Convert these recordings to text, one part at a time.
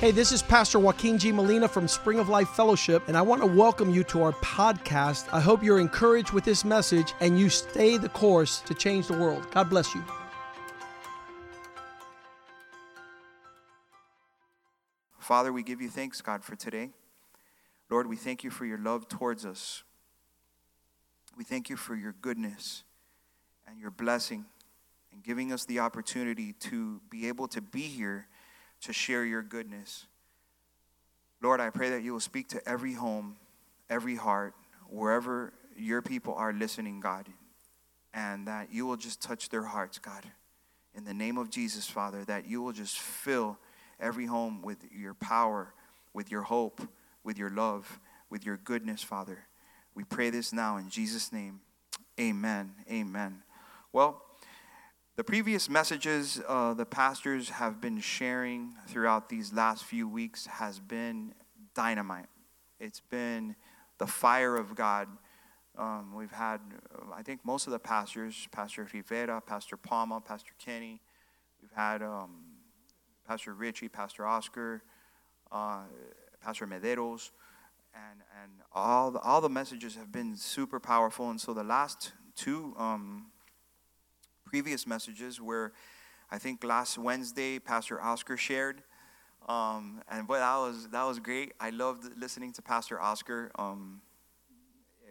Hey, this is Pastor Joaquin G. Molina from Spring of Life Fellowship, and I want to welcome you to our podcast. I hope you're encouraged with this message and you stay the course to change the world. God bless you. Father, we give you thanks, God, for today. Lord, we thank you for your love towards us. We thank you for your goodness and your blessing and giving us the opportunity to be able to be here to share your goodness. Lord, I pray that you will speak to every home, every heart, wherever your people are listening, God, and that you will just touch their hearts, God. In the name of Jesus, Father, that you will just fill every home with your power, with your hope, with your love, with your goodness, Father. We pray this now in Jesus' name. Amen. Amen. Well, the previous messages uh, the pastors have been sharing throughout these last few weeks has been dynamite. It's been the fire of God. Um, we've had, I think, most of the pastors, Pastor Rivera, Pastor Palma, Pastor Kenny. We've had um, Pastor Richie, Pastor Oscar, uh, Pastor Mederos, and and all the, all the messages have been super powerful. And so the last two. Um, previous messages where I think last Wednesday Pastor Oscar shared. Um, and boy, that was that was great. I loved listening to Pastor Oscar. Um,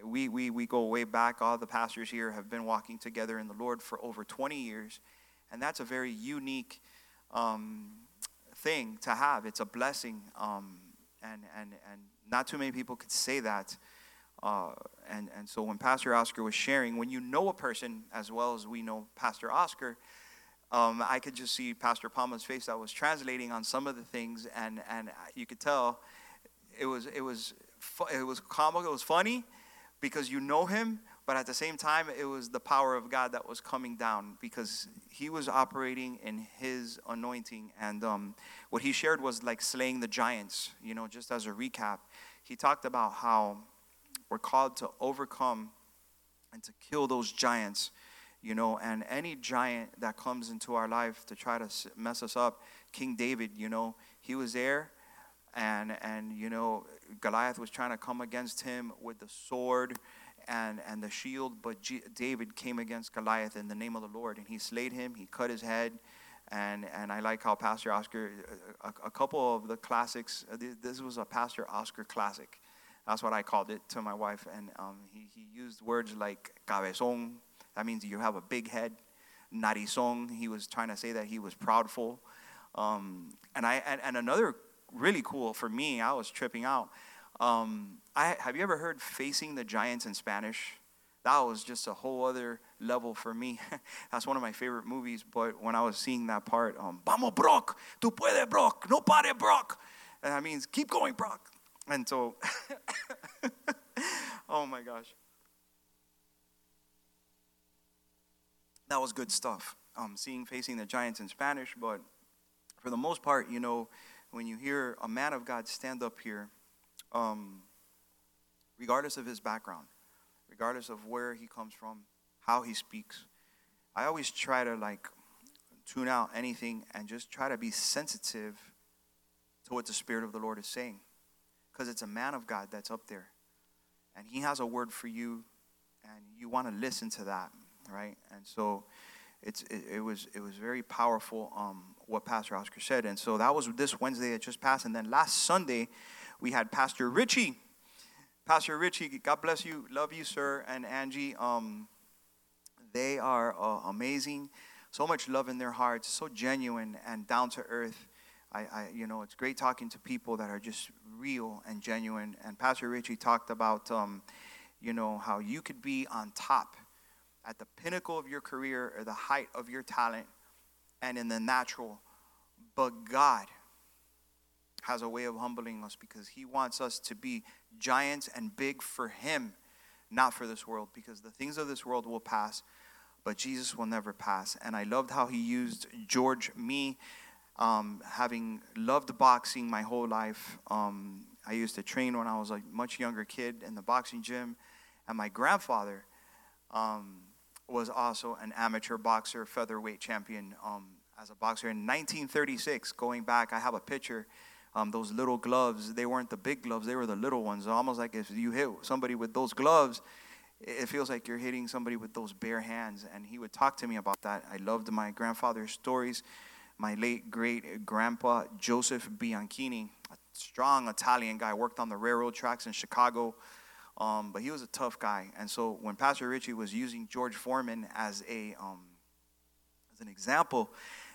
we, we, we go way back. All the pastors here have been walking together in the Lord for over 20 years. And that's a very unique um, thing to have. It's a blessing. Um, and, and, and not too many people could say that. Uh, and, and so when Pastor Oscar was sharing, when you know a person as well as we know Pastor Oscar, um, I could just see Pastor Palma's face that was translating on some of the things, and, and you could tell it was, it, was, it was comical, it was funny because you know him, but at the same time, it was the power of God that was coming down because he was operating in his anointing. And um, what he shared was like slaying the giants, you know, just as a recap. He talked about how we're called to overcome and to kill those giants, you know, and any giant that comes into our life to try to mess us up, King David, you know, he was there and and you know Goliath was trying to come against him with the sword and and the shield but G- David came against Goliath in the name of the Lord and he slayed him he cut his head and and I like how Pastor Oscar a, a couple of the classics uh, this was a Pastor Oscar classic that's what I called it to my wife. And um, he, he used words like cabezón. That means you have a big head. Narizón. He was trying to say that he was proudful. Um, and, I, and, and, another really cool for me, I was tripping out. Um, I, have you ever heard Facing the Giants in Spanish? That was just a whole other level for me. That's one of my favorite movies. But when I was seeing that part, um, Vamos, Brock. Tú puedes, Brock. No pare, Brock. And that means keep going, Brock. And so, oh my gosh. That was good stuff. Um, seeing Facing the Giants in Spanish, but for the most part, you know, when you hear a man of God stand up here, um, regardless of his background, regardless of where he comes from, how he speaks, I always try to like tune out anything and just try to be sensitive to what the Spirit of the Lord is saying because it's a man of God that's up there. And he has a word for you, and you want to listen to that, right? And so it's, it, it was, it was very powerful um, what Pastor Oscar said. And so that was this Wednesday that just passed. And then last Sunday, we had Pastor Richie. Pastor Richie, God bless you. Love you, sir, and Angie. Um, they are uh, amazing. So much love in their hearts, so genuine and down to earth. I, I, you know, it's great talking to people that are just real and genuine. And Pastor Richie talked about, um, you know, how you could be on top at the pinnacle of your career or the height of your talent and in the natural, but God has a way of humbling us because He wants us to be giants and big for Him, not for this world, because the things of this world will pass, but Jesus will never pass. And I loved how He used George, me, um, having loved boxing my whole life, um, I used to train when I was a much younger kid in the boxing gym. And my grandfather um, was also an amateur boxer, featherweight champion um, as a boxer in 1936. Going back, I have a picture um, those little gloves. They weren't the big gloves, they were the little ones. Almost like if you hit somebody with those gloves, it feels like you're hitting somebody with those bare hands. And he would talk to me about that. I loved my grandfather's stories. My late great grandpa, Joseph Bianchini, a strong Italian guy, worked on the railroad tracks in Chicago. Um, but he was a tough guy. And so when Pastor Richie was using George Foreman as a um, as an example,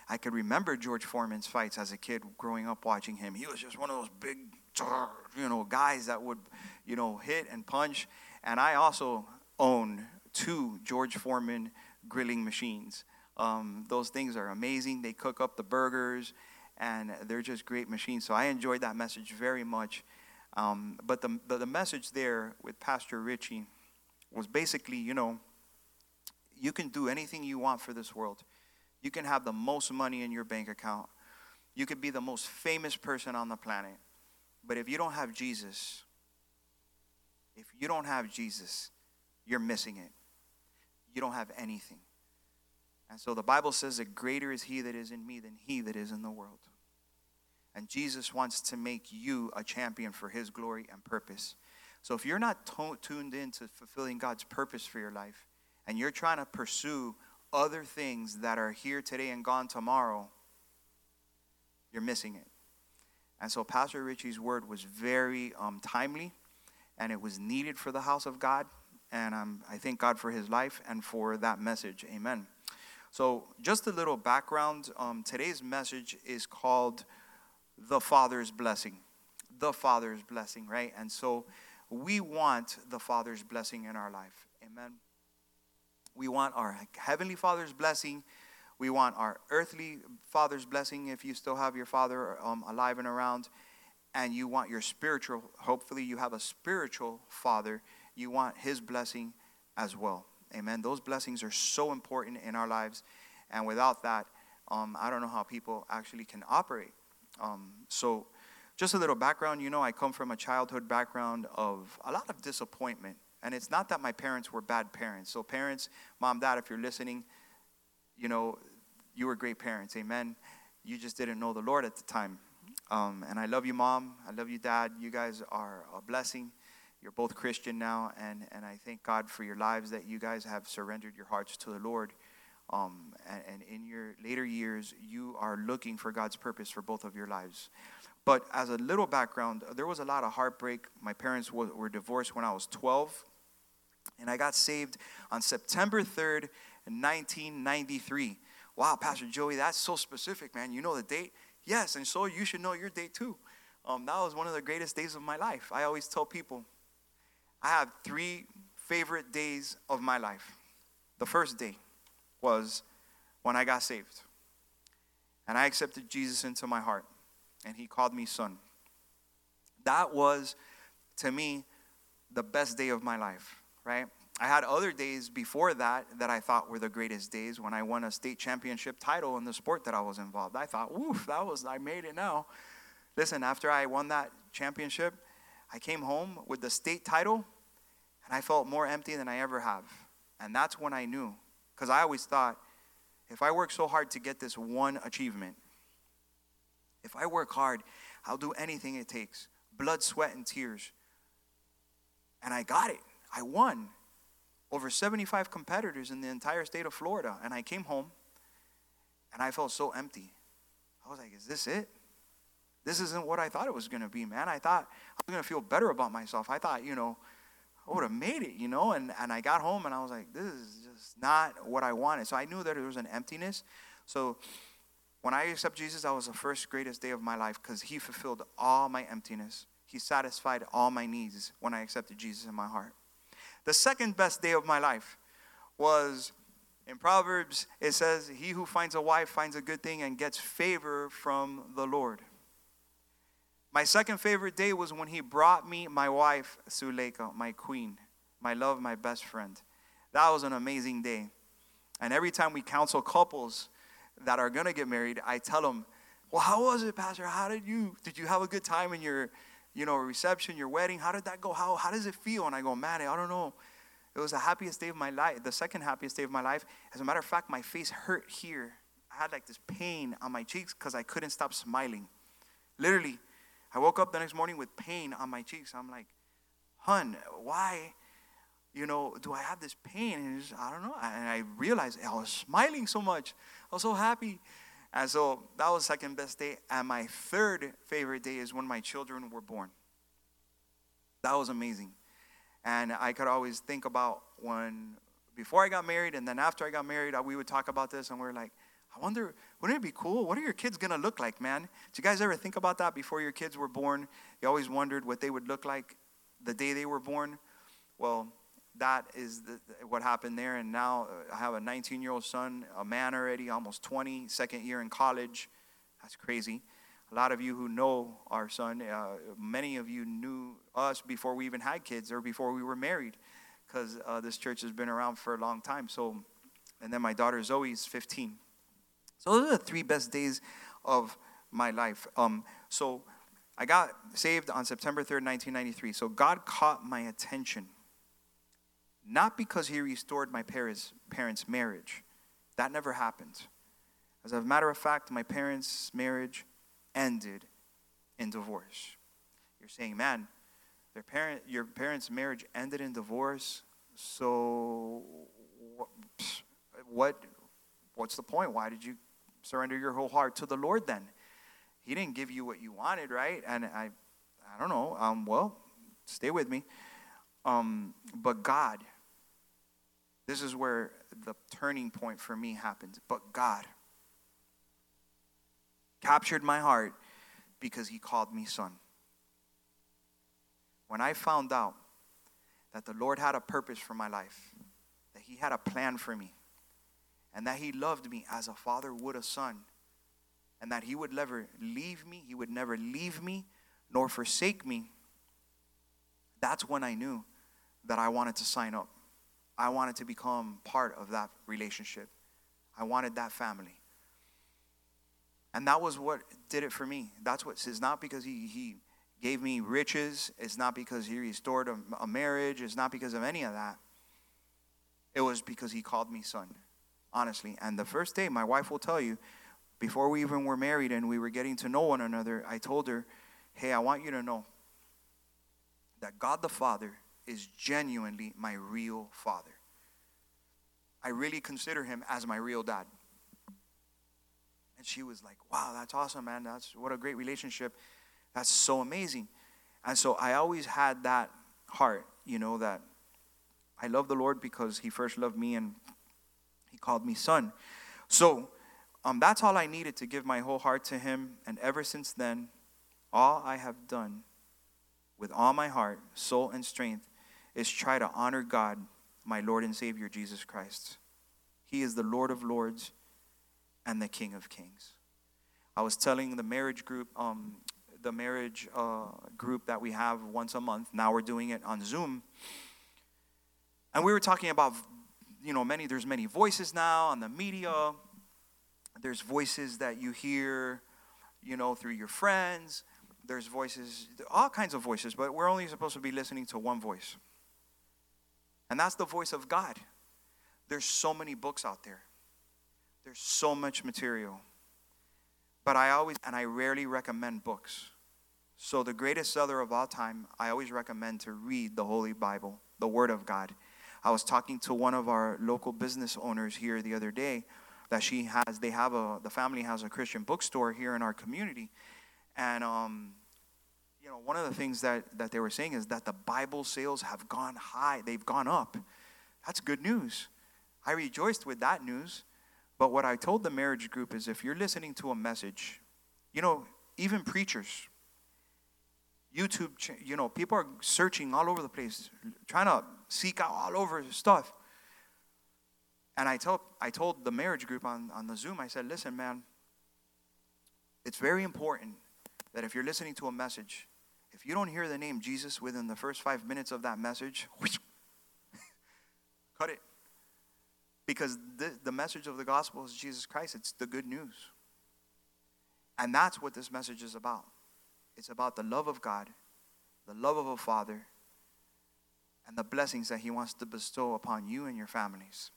I could remember George Foreman's fights as a kid growing up watching him. He was just one of those big, you know, guys that would, you know, hit and punch. And I also own two George Foreman grilling machines. Um, those things are amazing. They cook up the burgers, and they're just great machines. So I enjoyed that message very much. Um, but the, the, the message there with Pastor Richie was basically, you know, you can do anything you want for this world. You can have the most money in your bank account. You could be the most famous person on the planet. But if you don't have Jesus, if you don't have Jesus, you're missing it. You don't have anything. And so the Bible says that greater is he that is in me than he that is in the world. And Jesus wants to make you a champion for his glory and purpose. So if you're not to- tuned in to fulfilling God's purpose for your life, and you're trying to pursue other things that are here today and gone tomorrow, you're missing it. And so Pastor Richie's word was very um, timely, and it was needed for the house of God. And um, I thank God for his life and for that message. Amen. So, just a little background. Um, today's message is called the Father's blessing. The Father's blessing, right? And so we want the Father's blessing in our life. Amen. We want our Heavenly Father's blessing. We want our earthly Father's blessing if you still have your Father um, alive and around. And you want your spiritual, hopefully, you have a spiritual Father. You want His blessing as well. Amen. Those blessings are so important in our lives. And without that, um, I don't know how people actually can operate. Um, so, just a little background you know, I come from a childhood background of a lot of disappointment. And it's not that my parents were bad parents. So, parents, mom, dad, if you're listening, you know, you were great parents. Amen. You just didn't know the Lord at the time. Um, and I love you, mom. I love you, dad. You guys are a blessing. You're both Christian now. And, and I thank God for your lives that you guys have surrendered your hearts to the Lord. Um, and, and in your later years, you are looking for God's purpose for both of your lives. But as a little background, there was a lot of heartbreak. My parents were, were divorced when I was 12, and I got saved on September 3rd, 1993. Wow, Pastor Joey, that's so specific, man. You know the date? Yes, and so you should know your date too. Um, that was one of the greatest days of my life. I always tell people I have three favorite days of my life. The first day, was when I got saved. And I accepted Jesus into my heart, and he called me son. That was, to me, the best day of my life, right? I had other days before that that I thought were the greatest days when I won a state championship title in the sport that I was involved. I thought, woof, that was, I made it now. Listen, after I won that championship, I came home with the state title, and I felt more empty than I ever have. And that's when I knew because I always thought if I work so hard to get this one achievement, if I work hard, I'll do anything it takes blood, sweat, and tears. And I got it. I won over 75 competitors in the entire state of Florida. And I came home and I felt so empty. I was like, is this it? This isn't what I thought it was going to be, man. I thought I was going to feel better about myself. I thought, you know, I would have made it, you know. And, and I got home and I was like, this is just not what I wanted. So I knew that there was an emptiness. So when I accepted Jesus, that was the first greatest day of my life because He fulfilled all my emptiness. He satisfied all my needs when I accepted Jesus in my heart. The second best day of my life was in Proverbs, it says, He who finds a wife finds a good thing and gets favor from the Lord. My second favorite day was when He brought me my wife, Suleika, my queen, my love, my best friend. That was an amazing day. And every time we counsel couples that are going to get married, I tell them, "Well, how was it, pastor? How did you did you have a good time in your, you know, reception, your wedding? How did that go? How how does it feel?" And I go, "Man, I don't know. It was the happiest day of my life, the second happiest day of my life. As a matter of fact, my face hurt here. I had like this pain on my cheeks because I couldn't stop smiling. Literally, I woke up the next morning with pain on my cheeks. I'm like, hun, why? You know, do I have this pain? And I don't know. And I realized I was smiling so much. I was so happy. And so that was second best day. And my third favorite day is when my children were born. That was amazing. And I could always think about when, before I got married and then after I got married, uh, we would talk about this and we are like, I wonder, wouldn't it be cool? What are your kids gonna look like, man? Did you guys ever think about that before your kids were born? You always wondered what they would look like the day they were born. Well, that is the, what happened there. And now uh, I have a 19 year old son, a man already, almost 20, second year in college. That's crazy. A lot of you who know our son, uh, many of you knew us before we even had kids or before we were married, because uh, this church has been around for a long time. So, and then my daughter Zoe is 15. So those are the three best days of my life. Um, so I got saved on September 3rd, 1993. So God caught my attention. Not because he restored my parents' parents' marriage. That never happened. As a matter of fact, my parents' marriage ended in divorce. You're saying, man, their parent, your parents' marriage ended in divorce. So, what, what's the point? Why did you surrender your whole heart to the Lord then? He didn't give you what you wanted, right? And I, I don't know. Um, well, stay with me. Um, but God, this is where the turning point for me happens. But God captured my heart because He called me son. When I found out that the Lord had a purpose for my life, that He had a plan for me, and that He loved me as a father would a son, and that He would never leave me, He would never leave me nor forsake me, that's when I knew that I wanted to sign up. I wanted to become part of that relationship. I wanted that family. And that was what did it for me. That's what it's not because he, he gave me riches, it's not because he restored a, a marriage, it's not because of any of that. It was because he called me son honestly. And the first day, my wife will tell you, before we even were married and we were getting to know one another, I told her, hey, I want you to know that God the Father is genuinely my real father. I really consider him as my real dad. And she was like, wow, that's awesome, man. That's what a great relationship. That's so amazing. And so I always had that heart, you know, that I love the Lord because he first loved me and he called me son. So um, that's all I needed to give my whole heart to him. And ever since then, all I have done with all my heart, soul, and strength is try to honor God, my Lord and Savior, Jesus Christ. He is the Lord of Lords and the King of Kings. I was telling the marriage group, um, the marriage uh, group that we have once a month. Now we're doing it on Zoom. And we were talking about you know, many, there's many voices now on the media. There's voices that you hear, you know, through your friends. There's voices, all kinds of voices, but we're only supposed to be listening to one voice. And that's the voice of God. There's so many books out there. There's so much material. But I always, and I rarely recommend books. So, the greatest seller of all time, I always recommend to read the Holy Bible, the Word of God. I was talking to one of our local business owners here the other day that she has, they have a, the family has a Christian bookstore here in our community. And, um, you know, one of the things that, that they were saying is that the Bible sales have gone high, they've gone up. That's good news. I rejoiced with that news. But what I told the marriage group is if you're listening to a message, you know, even preachers, YouTube, you know, people are searching all over the place, trying to seek out all over stuff. And I told, I told the marriage group on, on the Zoom, I said, listen, man, it's very important that if you're listening to a message, if you don't hear the name Jesus within the first five minutes of that message, cut it. Because the, the message of the gospel is Jesus Christ, it's the good news. And that's what this message is about. It's about the love of God, the love of a father, and the blessings that He wants to bestow upon you and your families.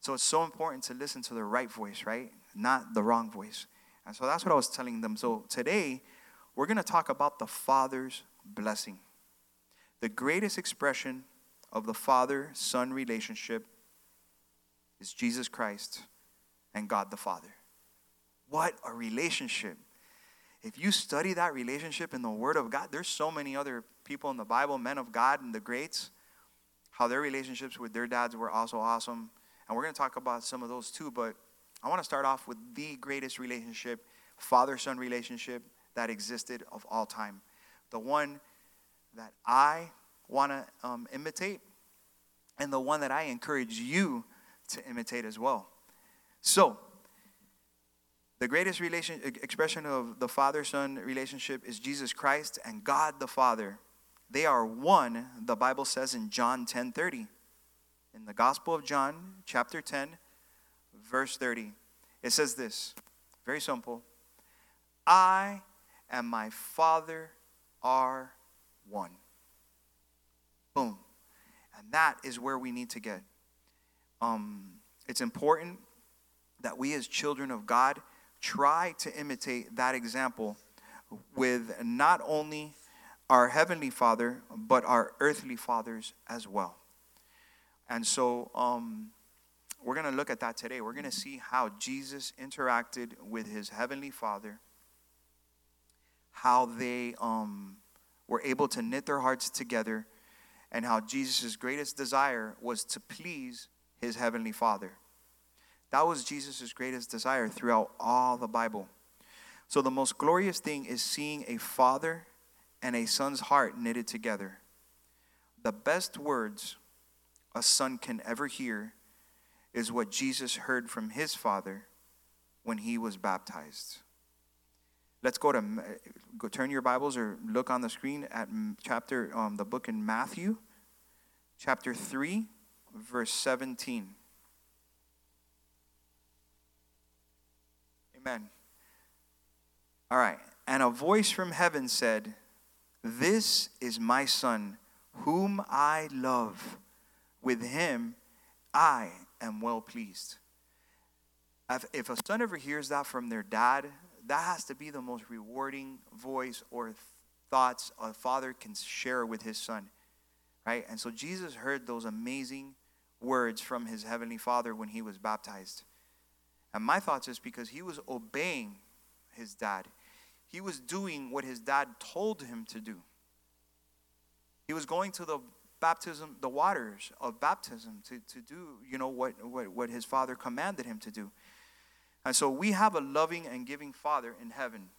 So it's so important to listen to the right voice, right? Not the wrong voice. And so that's what I was telling them. So today, we're going to talk about the Father's blessing. The greatest expression of the Father Son relationship is Jesus Christ and God the Father. What a relationship! If you study that relationship in the Word of God, there's so many other people in the Bible, men of God and the greats, how their relationships with their dads were also awesome. And we're going to talk about some of those too, but I want to start off with the greatest relationship, father son relationship that existed of all time. The one that I want to um, imitate, and the one that I encourage you to imitate as well. So, the greatest relation, expression of the father son relationship is Jesus Christ and God the Father. They are one, the Bible says in John 10 30. In the Gospel of John, chapter 10, verse 30, it says this very simple I and my Father are one. Boom. And that is where we need to get. Um, it's important that we, as children of God, try to imitate that example with not only our heavenly Father, but our earthly fathers as well. And so um, we're going to look at that today. We're going to see how Jesus interacted with his heavenly Father, how they um, were able to knit their hearts together, and how Jesus' greatest desire was to please his heavenly Father. That was Jesus' greatest desire throughout all the Bible. So, the most glorious thing is seeing a father and a son's heart knitted together. The best words a son can ever hear is what Jesus heard from his father when he was baptized. Let's go to go turn your Bibles or look on the screen at chapter um, the book in Matthew, chapter three, verse seventeen. Amen. All right. And a voice from heaven said, This is my son, whom I love. With him I am well pleased. If a son ever hears that from their dad, that has to be the most rewarding voice or thoughts a father can share with his son. Right? And so Jesus heard those amazing words from his heavenly father when he was baptized. And my thoughts is because he was obeying his dad. He was doing what his dad told him to do. He was going to the baptism, the waters of baptism to, to do, you know, what, what, what his father commanded him to do. And so we have a loving and giving father in heaven.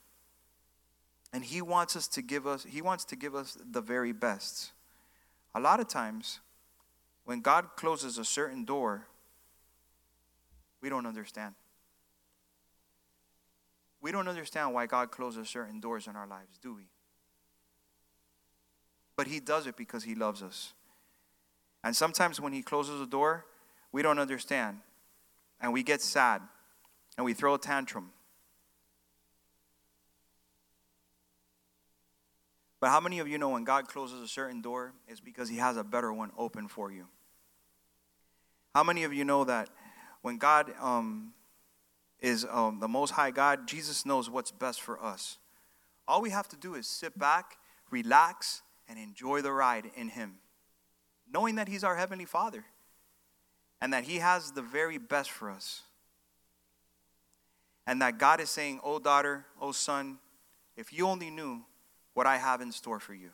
And he wants us to give us, he wants to give us the very best. A lot of times, when God closes a certain door, we don't understand. We don't understand why God closes certain doors in our lives, do we? But He does it because He loves us. And sometimes when He closes a door, we don't understand. And we get sad. And we throw a tantrum. But how many of you know when God closes a certain door, it's because He has a better one open for you? How many of you know that when God um, is um, the Most High God, Jesus knows what's best for us. All we have to do is sit back, relax, and enjoy the ride in Him, knowing that He's our Heavenly Father and that He has the very best for us. And that God is saying, Oh, daughter, oh, son, if you only knew what I have in store for you.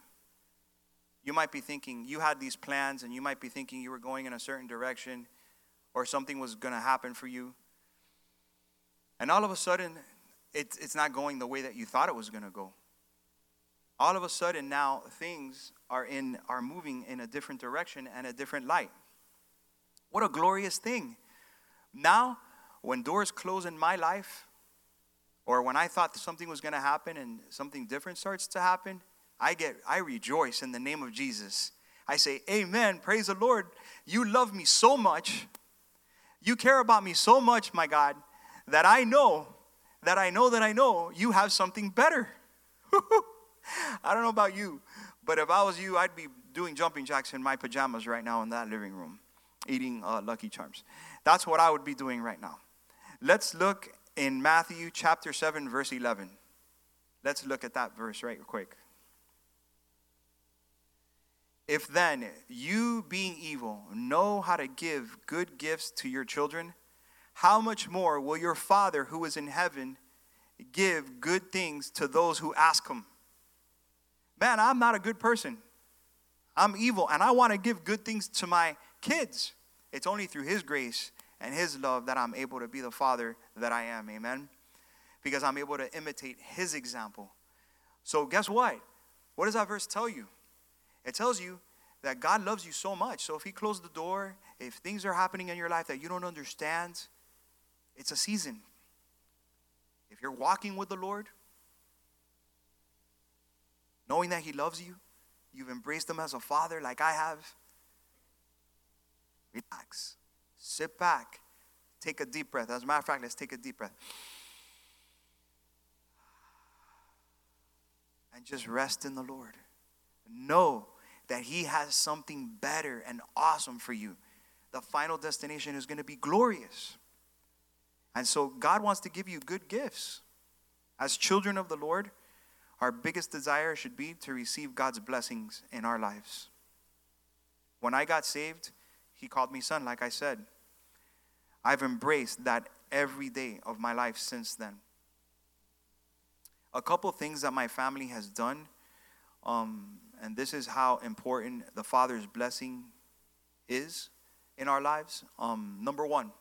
You might be thinking you had these plans and you might be thinking you were going in a certain direction or something was going to happen for you. And all of a sudden, it, it's not going the way that you thought it was going to go. All of a sudden, now things are, in, are moving in a different direction and a different light. What a glorious thing. Now, when doors close in my life, or when I thought something was going to happen and something different starts to happen, I get I rejoice in the name of Jesus. I say, "Amen. Praise the Lord. You love me so much. You care about me so much, my God, that I know, that I know that I know you have something better. I don't know about you, but if I was you, I'd be doing jumping jacks in my pajamas right now in that living room, eating uh, Lucky Charms. That's what I would be doing right now. Let's look in Matthew chapter 7, verse 11. Let's look at that verse right quick. If then you, being evil, know how to give good gifts to your children, how much more will your Father who is in heaven give good things to those who ask him? Man, I'm not a good person. I'm evil, and I want to give good things to my kids. It's only through His grace and His love that I'm able to be the father that I am. Amen. Because I'm able to imitate His example. So, guess what? What does that verse tell you? It tells you that God loves you so much. So, if He closed the door, if things are happening in your life that you don't understand, it's a season. If you're walking with the Lord, knowing that He loves you, you've embraced Him as a father like I have, relax. Sit back. Take a deep breath. As a matter of fact, let's take a deep breath. And just rest in the Lord. Know that He has something better and awesome for you. The final destination is going to be glorious. And so, God wants to give you good gifts. As children of the Lord, our biggest desire should be to receive God's blessings in our lives. When I got saved, He called me son, like I said. I've embraced that every day of my life since then. A couple things that my family has done, um, and this is how important the Father's blessing is in our lives. Um, number one,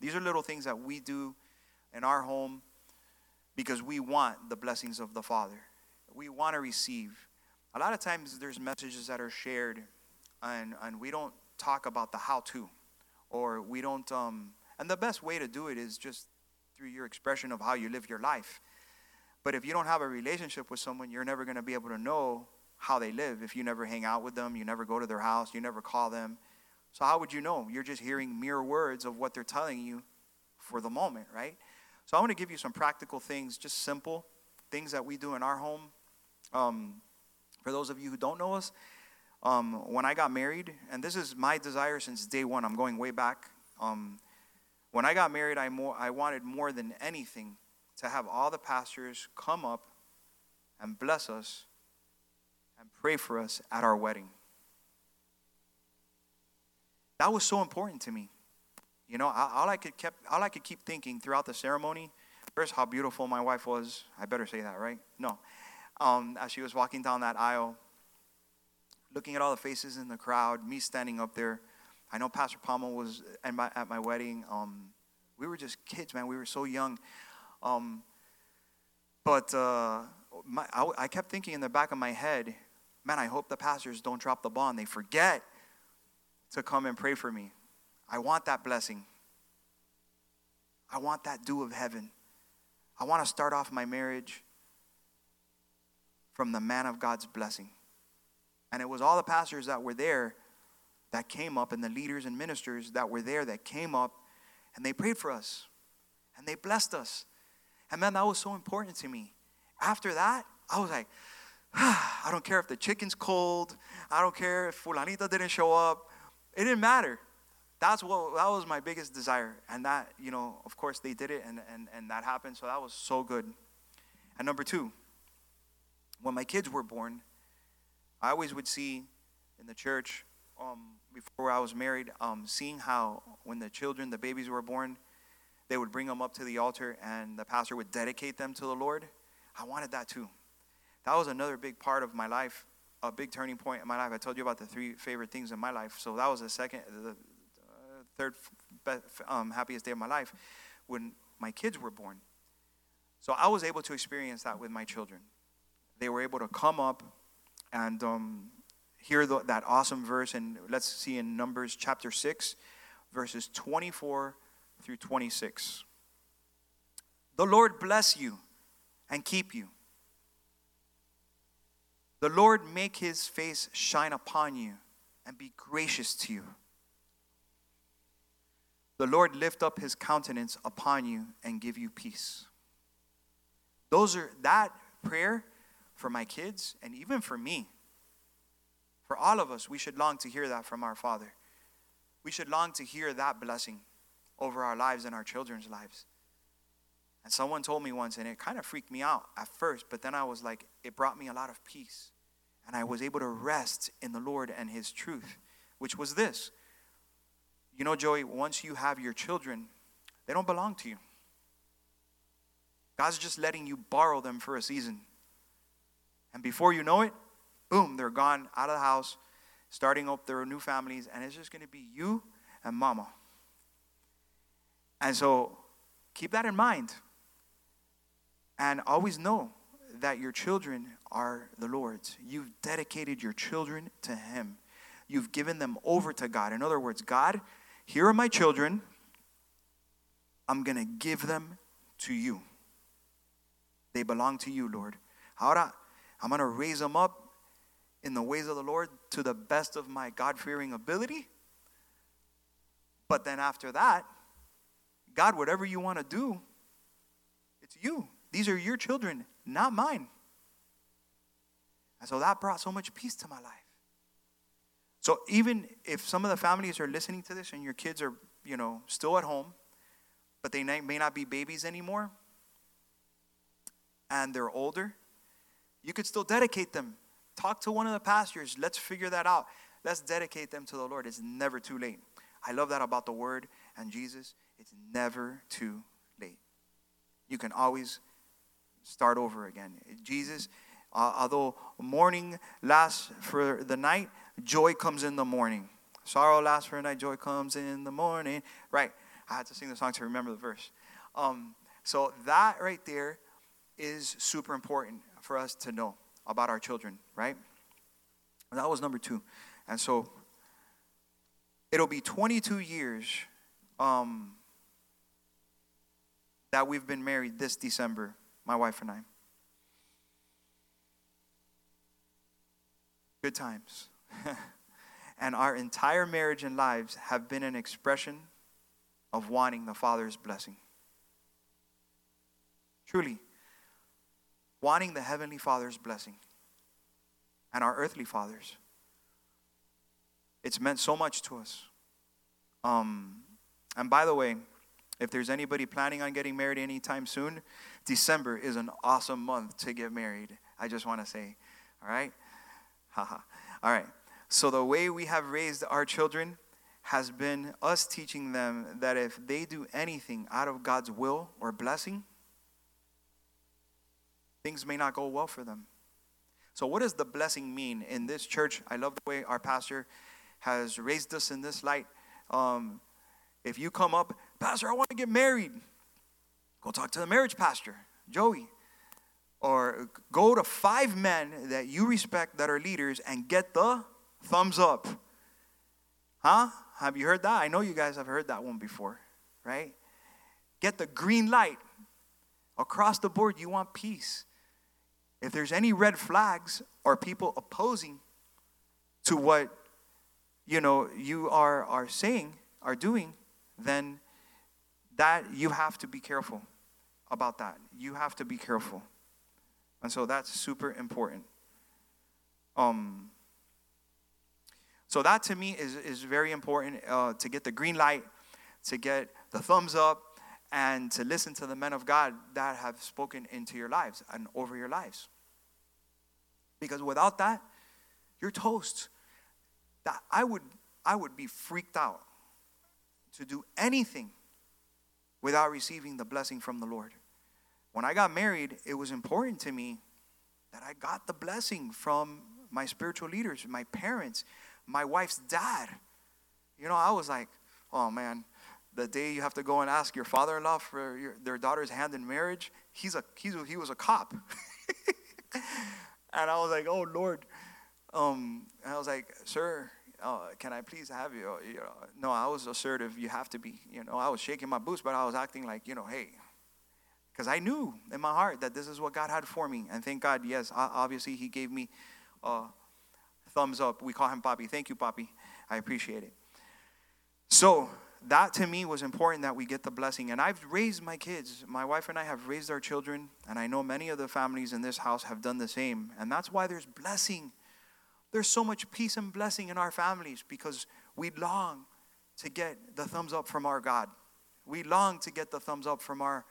these are little things that we do in our home because we want the blessings of the Father. We want to receive. A lot of times there's messages that are shared and, and we don't talk about the how to, or we don't, um, and the best way to do it is just through your expression of how you live your life. But if you don't have a relationship with someone, you're never going to be able to know how they live. If you never hang out with them, you never go to their house, you never call them. So, how would you know? You're just hearing mere words of what they're telling you for the moment, right? So, I want to give you some practical things, just simple things that we do in our home. Um, for those of you who don't know us, um, when I got married, and this is my desire since day one, I'm going way back. Um, when I got married, I, more, I wanted more than anything to have all the pastors come up and bless us and pray for us at our wedding. That was so important to me. You know, all I could kept all I could keep thinking throughout the ceremony, first how beautiful my wife was. I better say that, right? No. Um, as she was walking down that aisle, looking at all the faces in the crowd, me standing up there. I know Pastor Palma was at my, at my wedding. Um, we were just kids, man. We were so young. Um, but uh, my, I, I kept thinking in the back of my head, man, I hope the pastors don't drop the ball and they forget to come and pray for me. I want that blessing. I want that dew of heaven. I want to start off my marriage from the man of God's blessing. And it was all the pastors that were there that came up, and the leaders and ministers that were there that came up, and they prayed for us, and they blessed us. And man, that was so important to me. After that, I was like, ah, I don't care if the chicken's cold. I don't care if Fulanita didn't show up. It didn't matter. That's what that was my biggest desire. And that, you know, of course they did it and, and, and that happened. So that was so good. And number two, when my kids were born, I always would see in the church um, before I was married, um, seeing how when the children, the babies were born, they would bring them up to the altar and the pastor would dedicate them to the Lord. I wanted that too. That was another big part of my life, a big turning point in my life. I told you about the three favorite things in my life. So that was the second, the uh, third um, happiest day of my life when my kids were born. So I was able to experience that with my children. They were able to come up and um, hear the, that awesome verse. And let's see in Numbers chapter 6, verses 24 through 26. The Lord bless you and keep you. The Lord make his face shine upon you and be gracious to you. The Lord lift up his countenance upon you and give you peace. Those are that prayer for my kids, and even for me. For all of us, we should long to hear that from our Father. We should long to hear that blessing over our lives and our children's lives. And someone told me once, and it kind of freaked me out at first, but then I was like, it brought me a lot of peace. And I was able to rest in the Lord and His truth, which was this. You know, Joey, once you have your children, they don't belong to you. God's just letting you borrow them for a season. And before you know it, boom, they're gone out of the house, starting up their new families, and it's just going to be you and mama. And so keep that in mind. And always know that your children are the Lord's. You've dedicated your children to Him, you've given them over to God. In other words, God, here are my children. I'm going to give them to you. They belong to you, Lord. Ahora, I'm going to raise them up in the ways of the Lord to the best of my God fearing ability. But then after that, God, whatever you want to do, it's you. These are your children, not mine. And so that brought so much peace to my life. So even if some of the families are listening to this and your kids are, you know, still at home, but they may not be babies anymore, and they're older, you could still dedicate them. Talk to one of the pastors. Let's figure that out. Let's dedicate them to the Lord. It's never too late. I love that about the Word and Jesus. It's never too late. You can always start over again. Jesus, uh, although morning lasts for the night, joy comes in the morning. Sorrow lasts for a night, joy comes in the morning. Right. I had to sing the song to remember the verse. Um, so that right there is super important for us to know about our children, right? That was number two. And so it'll be 22 years um, that we've been married this December, my wife and I. Good times. and our entire marriage and lives have been an expression of wanting the Father's blessing. Truly wanting the Heavenly Father's blessing and our earthly fathers. It's meant so much to us. Um, and by the way, if there's anybody planning on getting married anytime soon, December is an awesome month to get married. I just want to say, all right? Haha. all right. So, the way we have raised our children has been us teaching them that if they do anything out of God's will or blessing, things may not go well for them. So, what does the blessing mean in this church? I love the way our pastor has raised us in this light. Um, if you come up, Pastor, I want to get married, go talk to the marriage pastor, Joey. Or go to five men that you respect that are leaders and get the thumbs up. Huh? Have you heard that? I know you guys have heard that one before, right? Get the green light. Across the board, you want peace. If there's any red flags or people opposing to what you know you are are saying, are doing, then that you have to be careful about that. You have to be careful. And so that's super important. Um, so that to me is, is very important uh, to get the green light, to get the thumbs up, and to listen to the men of God that have spoken into your lives and over your lives. Because without that, you're toast. That I would I would be freaked out to do anything without receiving the blessing from the Lord. When I got married, it was important to me that I got the blessing from my spiritual leaders, my parents, my wife's dad. You know, I was like, oh man, the day you have to go and ask your father-in-law for your, their daughter's hand in marriage, he's a, he's a he was a cop. and I was like, oh Lord. Um, and I was like, sir, uh, can I please have you? you know, no, I was assertive. You have to be. You know, I was shaking my boots, but I was acting like, you know, hey, because I knew in my heart that this is what God had for me. And thank God, yes, obviously He gave me a thumbs up. We call him Poppy. Thank you, Poppy. I appreciate it. So that to me was important that we get the blessing. And I've raised my kids. My wife and I have raised our children, and I know many of the families in this house have done the same. And that's why there's blessing. There's so much peace and blessing in our families because we long to get the thumbs up from our God. We long to get the thumbs up from our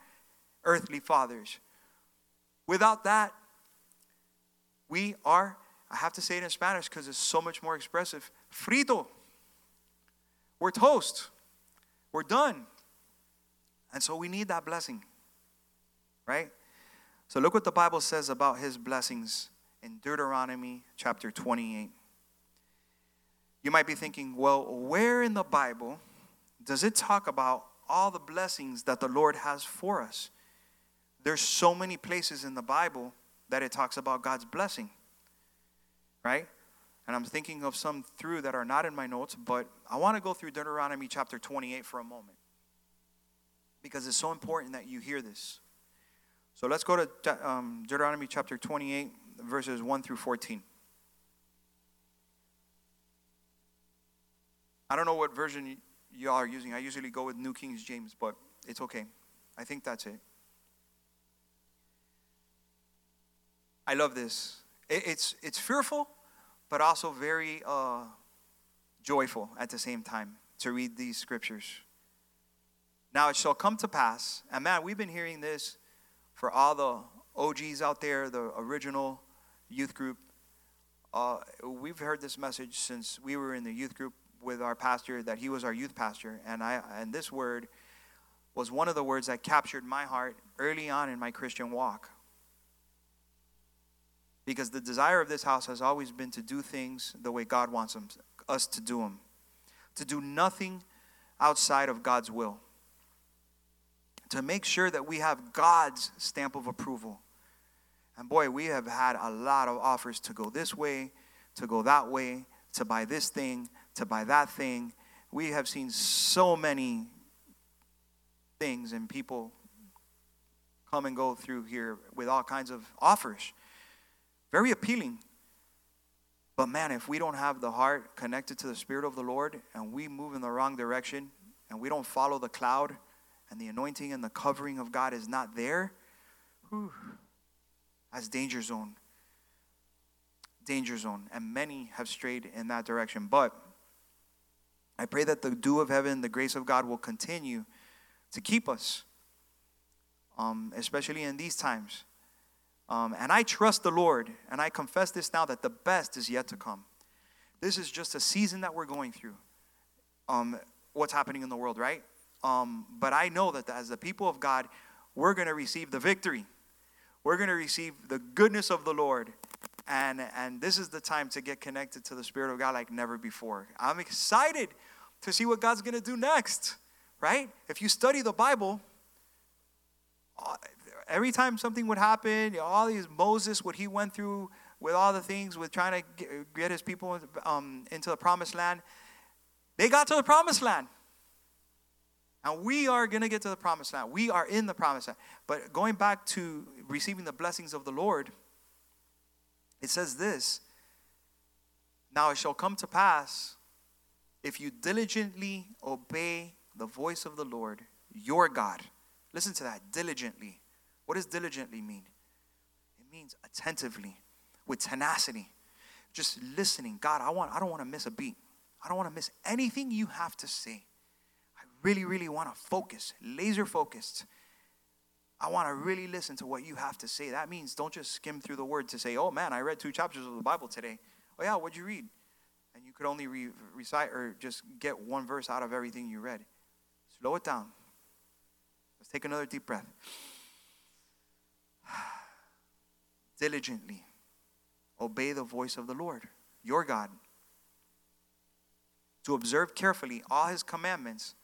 earthly fathers. Without that, we are, I have to say it in Spanish because it's so much more expressive, frito. We're toast. We're done. And so we need that blessing, right? So look what the Bible says about his blessings in Deuteronomy chapter 28. You might be thinking, well, where in the Bible does it talk about all the blessings that the Lord has for us? There's so many places in the Bible that it talks about God's blessing, right? And I'm thinking of some through that are not in my notes, but I want to go through Deuteronomy chapter 28 for a moment because it's so important that you hear this. So let's go to um, Deuteronomy chapter 28, verses 1 through 14. I don't know what version y'all are using. I usually go with New King James, but it's okay. I think that's it. I love this. It's, it's fearful, but also very uh, joyful at the same time to read these scriptures. Now it shall come to pass, and man, we've been hearing this for all the OGs out there, the original youth group. Uh, we've heard this message since we were in the youth group with our pastor that he was our youth pastor, and I and this word was one of the words that captured my heart early on in my Christian walk. Because the desire of this house has always been to do things the way God wants them, us to do them, to do nothing outside of God's will, to make sure that we have God's stamp of approval. And boy, we have had a lot of offers to go this way, to go that way, to buy this thing, to buy that thing. We have seen so many things and people come and go through here with all kinds of offers. Very appealing. But man, if we don't have the heart connected to the Spirit of the Lord and we move in the wrong direction and we don't follow the cloud and the anointing and the covering of God is not there, whew, that's danger zone. Danger zone. And many have strayed in that direction. But I pray that the dew of heaven, the grace of God will continue to keep us, um, especially in these times. Um, and I trust the Lord, and I confess this now that the best is yet to come. This is just a season that we're going through. Um, what's happening in the world, right? Um, but I know that as the people of God, we're going to receive the victory. We're going to receive the goodness of the Lord. And, and this is the time to get connected to the Spirit of God like never before. I'm excited to see what God's going to do next, right? If you study the Bible, uh, every time something would happen, all these Moses, what he went through with all the things with trying to get his people um, into the promised land, they got to the promised land. And we are going to get to the promised land. We are in the promised land. But going back to receiving the blessings of the Lord, it says this Now it shall come to pass if you diligently obey the voice of the Lord, your God. Listen to that diligently. What does diligently mean? It means attentively, with tenacity, just listening. God, I want I don't want to miss a beat. I don't want to miss anything you have to say. Really, really want to focus, laser focused. I want to really listen to what you have to say. That means don't just skim through the word to say, oh man, I read two chapters of the Bible today. Oh yeah, what'd you read? and you could only re- recite or just get one verse out of everything you read. Slow it down. Let's take another deep breath. Diligently obey the voice of the Lord, your God, to observe carefully all his commandments,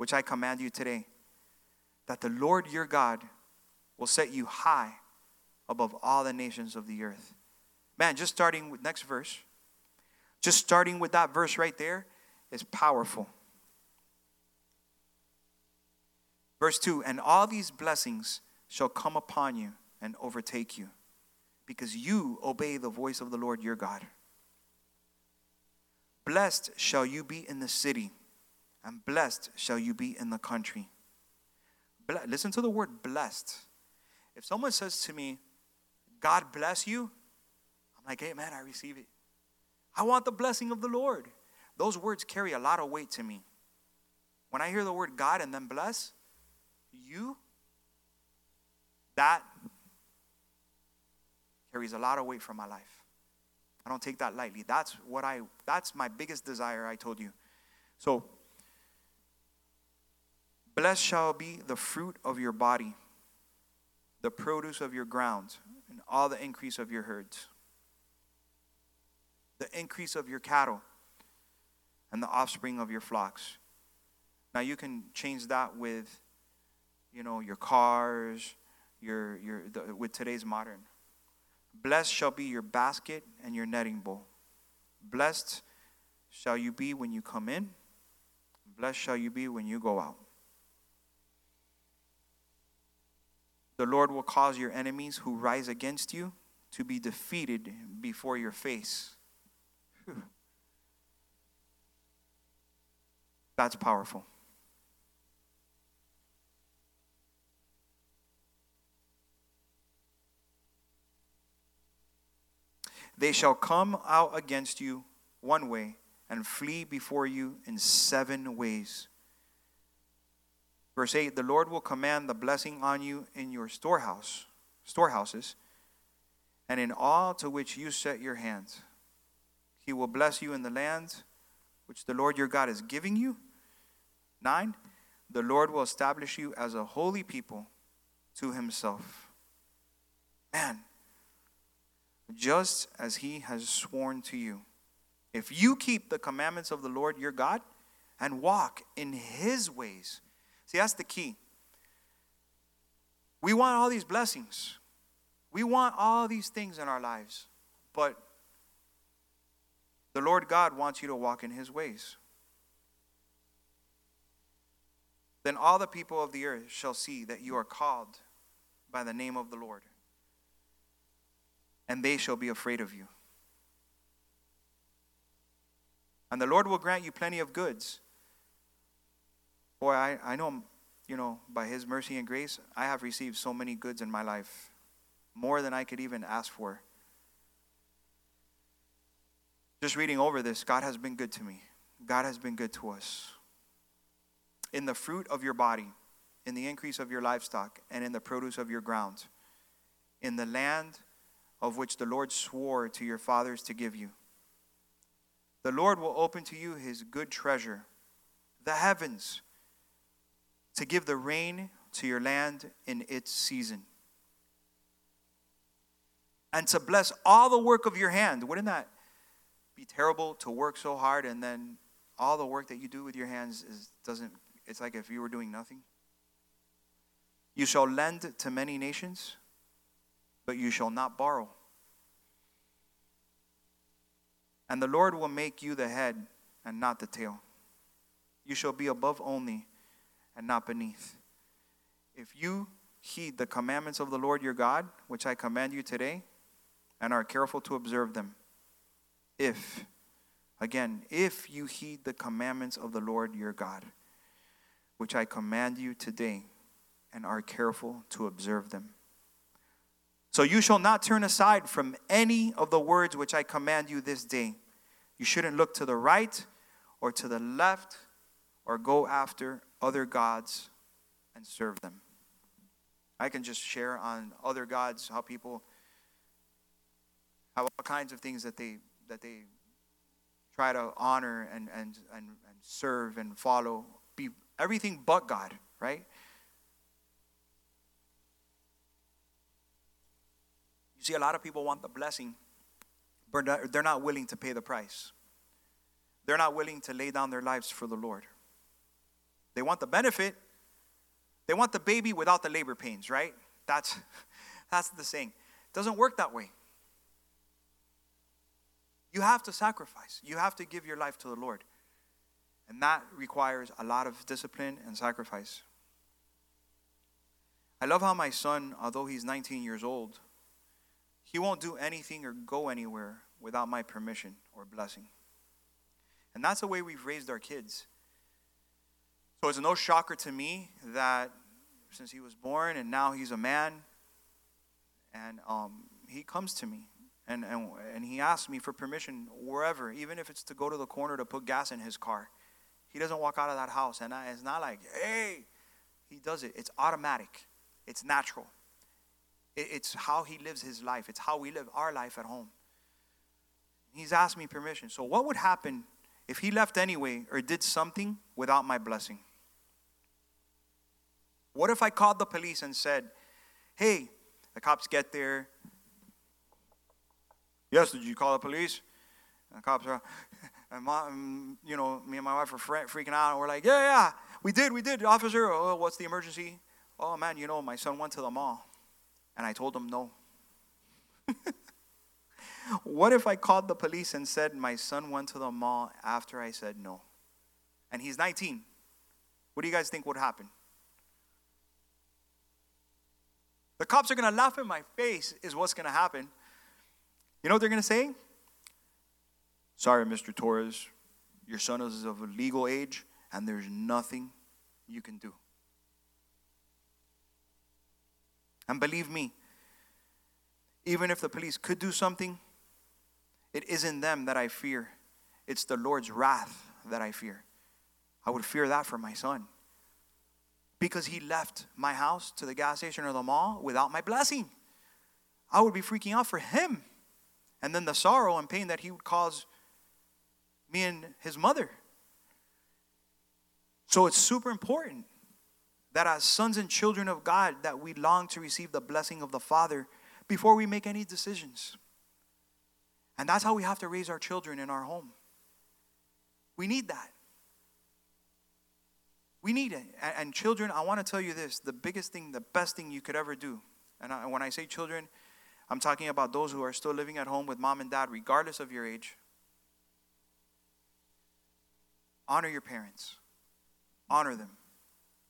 which I command you today, that the Lord your God will set you high above all the nations of the earth. Man, just starting with next verse. Just starting with that verse right there is powerful. Verse 2 And all these blessings shall come upon you and overtake you, because you obey the voice of the Lord your God. Blessed shall you be in the city, and blessed shall you be in the country. Listen to the word blessed. If someone says to me, God bless you, I'm like, hey man, I receive it. I want the blessing of the Lord. Those words carry a lot of weight to me. When I hear the word God and then bless, you, that carries a lot of weight for my life. I don't take that lightly. That's what I that's my biggest desire, I told you. So blessed shall be the fruit of your body, the produce of your ground, and all the increase of your herds. The increase of your cattle and the offspring of your flocks. Now you can change that with you know your cars, your your the, with today's modern Blessed shall be your basket and your kneading bowl. Blessed shall you be when you come in. Blessed shall you be when you go out. The Lord will cause your enemies who rise against you to be defeated before your face. Whew. That's powerful. They shall come out against you one way and flee before you in seven ways. Verse 8 The Lord will command the blessing on you in your storehouse, storehouses, and in all to which you set your hands. He will bless you in the land which the Lord your God is giving you. 9 The Lord will establish you as a holy people to himself. Man, just as he has sworn to you. If you keep the commandments of the Lord your God and walk in his ways. See, that's the key. We want all these blessings. We want all these things in our lives. But the Lord God wants you to walk in his ways. Then all the people of the earth shall see that you are called by the name of the Lord and they shall be afraid of you. And the Lord will grant you plenty of goods. Boy, I, I know, you know, by His mercy and grace, I have received so many goods in my life, more than I could even ask for. Just reading over this, God has been good to me. God has been good to us. In the fruit of your body, in the increase of your livestock, and in the produce of your ground, in the land of which the Lord swore to your fathers to give you. The Lord will open to you his good treasure, the heavens, to give the rain to your land in its season, and to bless all the work of your hand. Wouldn't that be terrible to work so hard and then all the work that you do with your hands is, doesn't, it's like if you were doing nothing? You shall lend to many nations but you shall not borrow. And the Lord will make you the head and not the tail. You shall be above only and not beneath. If you heed the commandments of the Lord your God, which I command you today, and are careful to observe them, if, again, if you heed the commandments of the Lord your God, which I command you today, and are careful to observe them. So you shall not turn aside from any of the words which I command you this day. You shouldn't look to the right or to the left or go after other gods and serve them. I can just share on other gods how people have all kinds of things that they that they try to honor and and and, and serve and follow. Be everything but God, right? You see, a lot of people want the blessing, but they're not willing to pay the price. They're not willing to lay down their lives for the Lord. They want the benefit. They want the baby without the labor pains, right? That's, that's the saying. It doesn't work that way. You have to sacrifice. You have to give your life to the Lord. And that requires a lot of discipline and sacrifice. I love how my son, although he's 19 years old, he won't do anything or go anywhere without my permission or blessing. And that's the way we've raised our kids. So it's no shocker to me that since he was born and now he's a man, and um, he comes to me and, and, and he asks me for permission wherever, even if it's to go to the corner to put gas in his car. He doesn't walk out of that house, and I, it's not like, hey, he does it. It's automatic, it's natural. It's how he lives his life, it's how we live our life at home. He's asked me permission. So, what would happen if he left anyway or did something without my blessing? What if I called the police and said, hey, the cops get there. Yes, did you call the police? And the cops are, and mom, um, you know, me and my wife are freaking out. And we're like, yeah, yeah, we did, we did, officer. Oh, what's the emergency? Oh, man, you know, my son went to the mall. And I told him no. what if I called the police and said my son went to the mall after I said no? And he's 19. What do you guys think would happen? The cops are going to laugh in my face, is what's going to happen. You know what they're going to say? Sorry, Mr. Torres, your son is of a legal age, and there's nothing you can do. And believe me, even if the police could do something, it isn't them that I fear. It's the Lord's wrath that I fear. I would fear that for my son because he left my house to the gas station or the mall without my blessing. I would be freaking out for him. And then the sorrow and pain that he would cause me and his mother. So it's super important that as sons and children of God that we long to receive the blessing of the Father before we make any decisions. And that's how we have to raise our children in our home. We need that. We need it. And, children, I want to tell you this the biggest thing, the best thing you could ever do. And I, when I say children, I'm talking about those who are still living at home with mom and dad, regardless of your age. Honor your parents, honor them,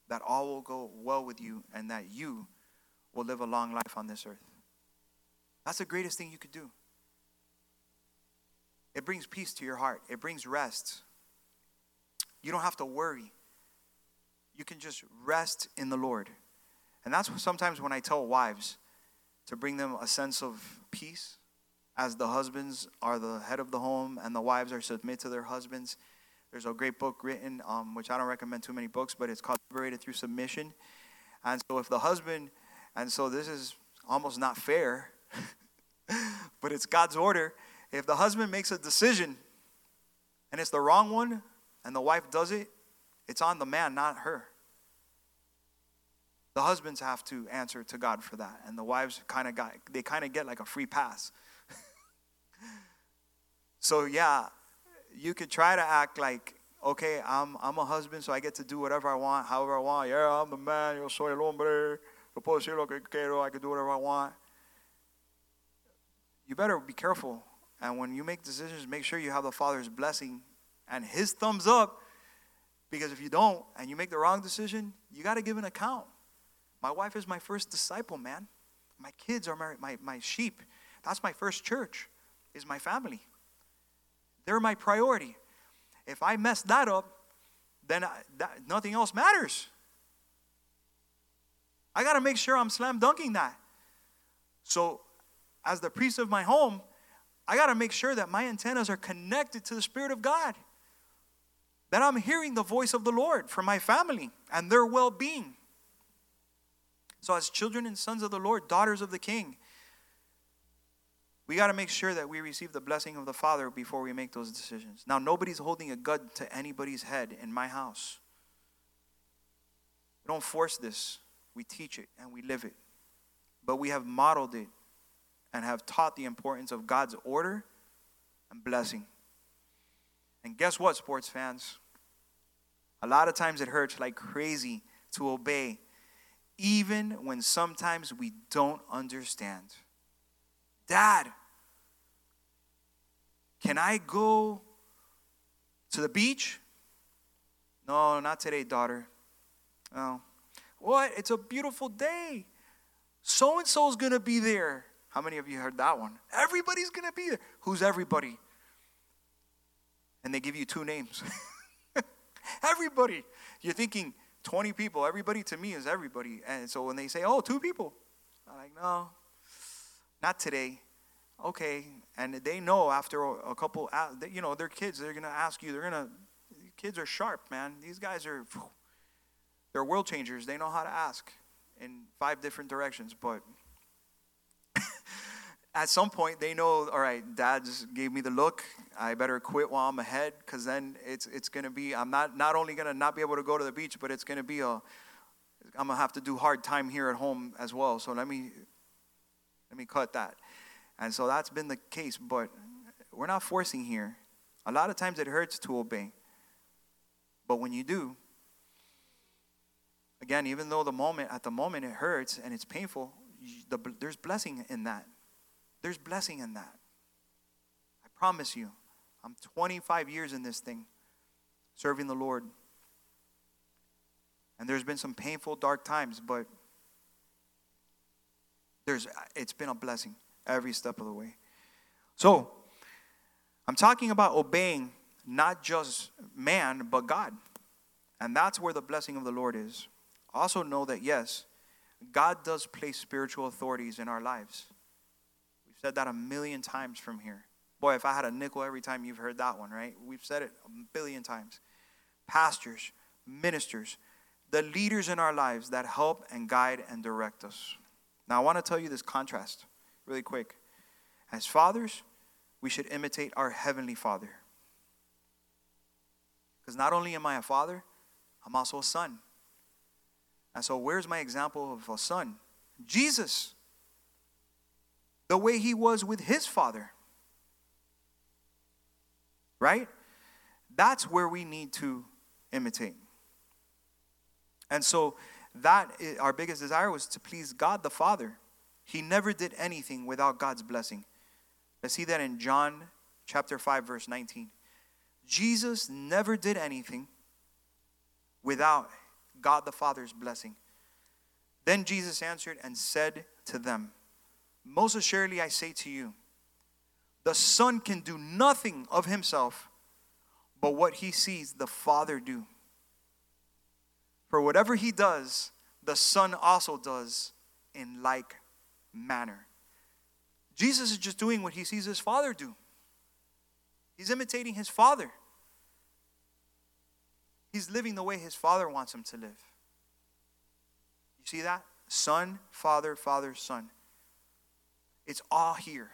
that all will go well with you, and that you will live a long life on this earth. That's the greatest thing you could do. It brings peace to your heart, it brings rest. You don't have to worry you can just rest in the Lord. And that's sometimes when I tell wives to bring them a sense of peace, as the husbands are the head of the home and the wives are submit to their husbands. There's a great book written, um, which I don't recommend too many books, but it's called Liberated Through Submission. And so if the husband, and so this is almost not fair, but it's God's order. If the husband makes a decision and it's the wrong one, and the wife does it, it's on the man, not her. The husbands have to answer to God for that, and the wives kind of got they kind of get like a free pass. so yeah, you could try to act like okay, I'm I'm a husband, so I get to do whatever I want, however I want. Yeah, I'm the man. Yo soy el hombre. Yo puedo decir lo que quiero. I can do whatever I want. You better be careful, and when you make decisions, make sure you have the Father's blessing and His thumbs up because if you don't and you make the wrong decision, you got to give an account. My wife is my first disciple, man. My kids are my, my, my sheep. That's my first church, is my family. They're my priority. If I mess that up, then I, that, nothing else matters. I got to make sure I'm slam dunking that. So, as the priest of my home, I got to make sure that my antennas are connected to the Spirit of God that I'm hearing the voice of the Lord for my family and their well being. So, as children and sons of the Lord, daughters of the King, we got to make sure that we receive the blessing of the Father before we make those decisions. Now, nobody's holding a gun to anybody's head in my house. We don't force this, we teach it and we live it. But we have modeled it and have taught the importance of God's order and blessing. And guess what, sports fans? A lot of times it hurts like crazy to obey, even when sometimes we don't understand. Dad, can I go to the beach? No, not today, daughter. Oh. What? It's a beautiful day. So and so's going to be there. How many of you heard that one? Everybody's going to be there. Who's everybody? And they give you two names. everybody. You're thinking 20 people. Everybody to me is everybody. And so when they say, oh, two people, I'm like, no, not today. Okay. And they know after a couple, you know, they're kids. They're going to ask you, they're going to, kids are sharp, man. These guys are, they're world changers. They know how to ask in five different directions. But at some point they know, all right, dad just gave me the look. I better quit while I'm ahead because then it's, it's going to be, I'm not, not only going to not be able to go to the beach, but it's going to be a, I'm going to have to do hard time here at home as well. So let me, let me cut that. And so that's been the case, but we're not forcing here. A lot of times it hurts to obey. But when you do, again, even though the moment, at the moment it hurts and it's painful, the, there's blessing in that. There's blessing in that. I promise you. I'm 25 years in this thing, serving the Lord. And there's been some painful, dark times, but there's, it's been a blessing every step of the way. So, I'm talking about obeying not just man, but God. And that's where the blessing of the Lord is. Also, know that yes, God does place spiritual authorities in our lives. Said that a million times from here. Boy, if I had a nickel every time you've heard that one, right? We've said it a billion times. Pastors, ministers, the leaders in our lives that help and guide and direct us. Now, I want to tell you this contrast really quick. As fathers, we should imitate our Heavenly Father. Because not only am I a father, I'm also a son. And so, where's my example of a son? Jesus. The way he was with his father. Right? That's where we need to imitate. And so, that our biggest desire was to please God the Father. He never did anything without God's blessing. Let's see that in John chapter 5 verse 19. Jesus never did anything without God the Father's blessing. Then Jesus answered and said to them, Most assuredly I say to you, the Son can do nothing of himself but what he sees the Father do. For whatever he does, the Son also does in like manner. Jesus is just doing what he sees his Father do, he's imitating his Father. He's living the way his Father wants him to live. You see that? Son, Father, Father, Son. It's all here.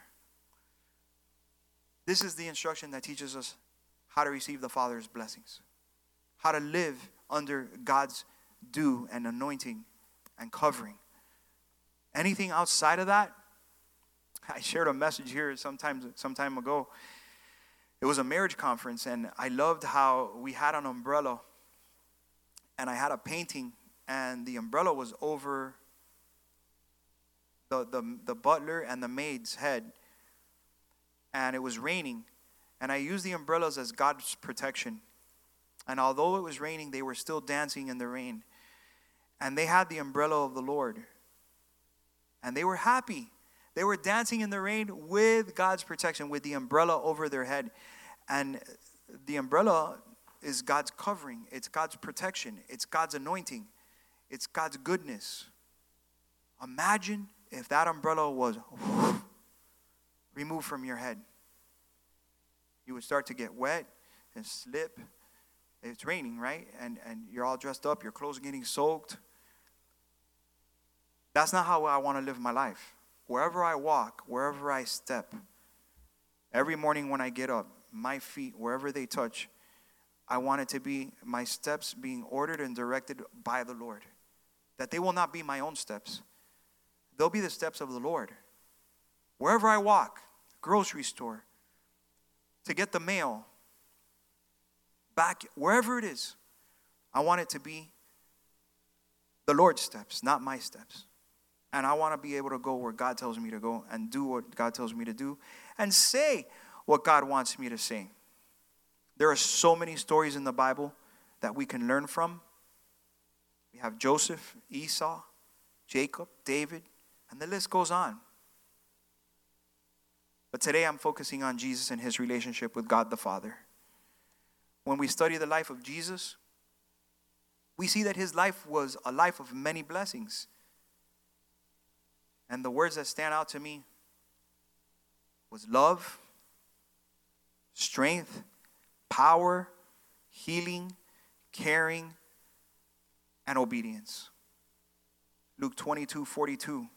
This is the instruction that teaches us how to receive the Father's blessings, how to live under God's dew and anointing and covering. Anything outside of that, I shared a message here sometime some time ago. It was a marriage conference, and I loved how we had an umbrella, and I had a painting, and the umbrella was over the, the, the butler and the maid's head, and it was raining, and I used the umbrellas as God's protection. And although it was raining, they were still dancing in the rain. And they had the umbrella of the Lord. And they were happy. They were dancing in the rain with God's protection, with the umbrella over their head. And the umbrella is God's covering, it's God's protection, it's God's anointing, it's God's goodness. Imagine if that umbrella was removed from your head. You would start to get wet and slip. It's raining, right? And, and you're all dressed up, your clothes are getting soaked. That's not how I want to live my life. Wherever I walk, wherever I step, every morning when I get up, my feet, wherever they touch, I want it to be my steps being ordered and directed by the Lord. That they will not be my own steps, they'll be the steps of the Lord. Wherever I walk, grocery store, to get the mail, back, wherever it is, I want it to be the Lord's steps, not my steps. And I want to be able to go where God tells me to go and do what God tells me to do and say what God wants me to say. There are so many stories in the Bible that we can learn from. We have Joseph, Esau, Jacob, David, and the list goes on. But today I'm focusing on Jesus and his relationship with God the Father. When we study the life of Jesus, we see that his life was a life of many blessings. And the words that stand out to me was love, strength, power, healing, caring, and obedience. Luke 22 42.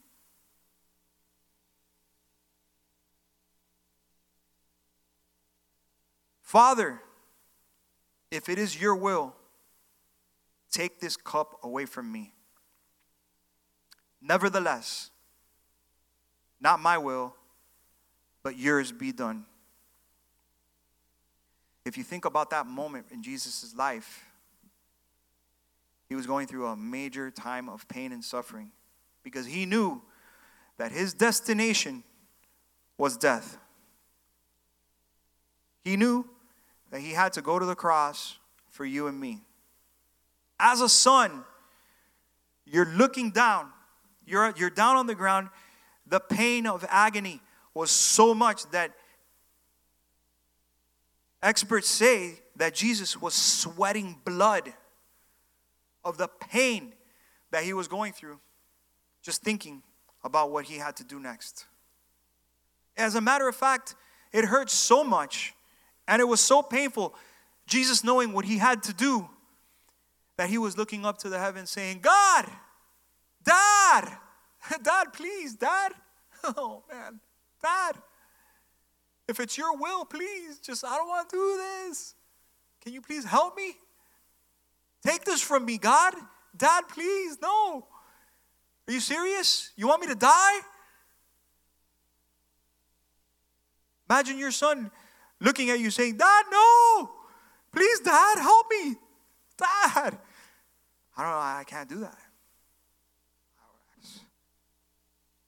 Father, if it is your will, take this cup away from me. Nevertheless, not my will, but yours be done. If you think about that moment in Jesus' life, he was going through a major time of pain and suffering because he knew that his destination was death. He knew that he had to go to the cross for you and me. As a son, you're looking down, you're, you're down on the ground. The pain of agony was so much that experts say that Jesus was sweating blood of the pain that he was going through, just thinking about what he had to do next. As a matter of fact, it hurt so much and it was so painful, Jesus knowing what he had to do, that he was looking up to the heavens saying, God, Dad, Dad, please, Dad. Oh, man, Dad, if it's your will, please, just, I don't want to do this. Can you please help me? Take this from me, God. Dad, please, no. Are you serious? You want me to die? Imagine your son looking at you saying, Dad, no! Please, Dad, help me! Dad! I don't know, I can't do that.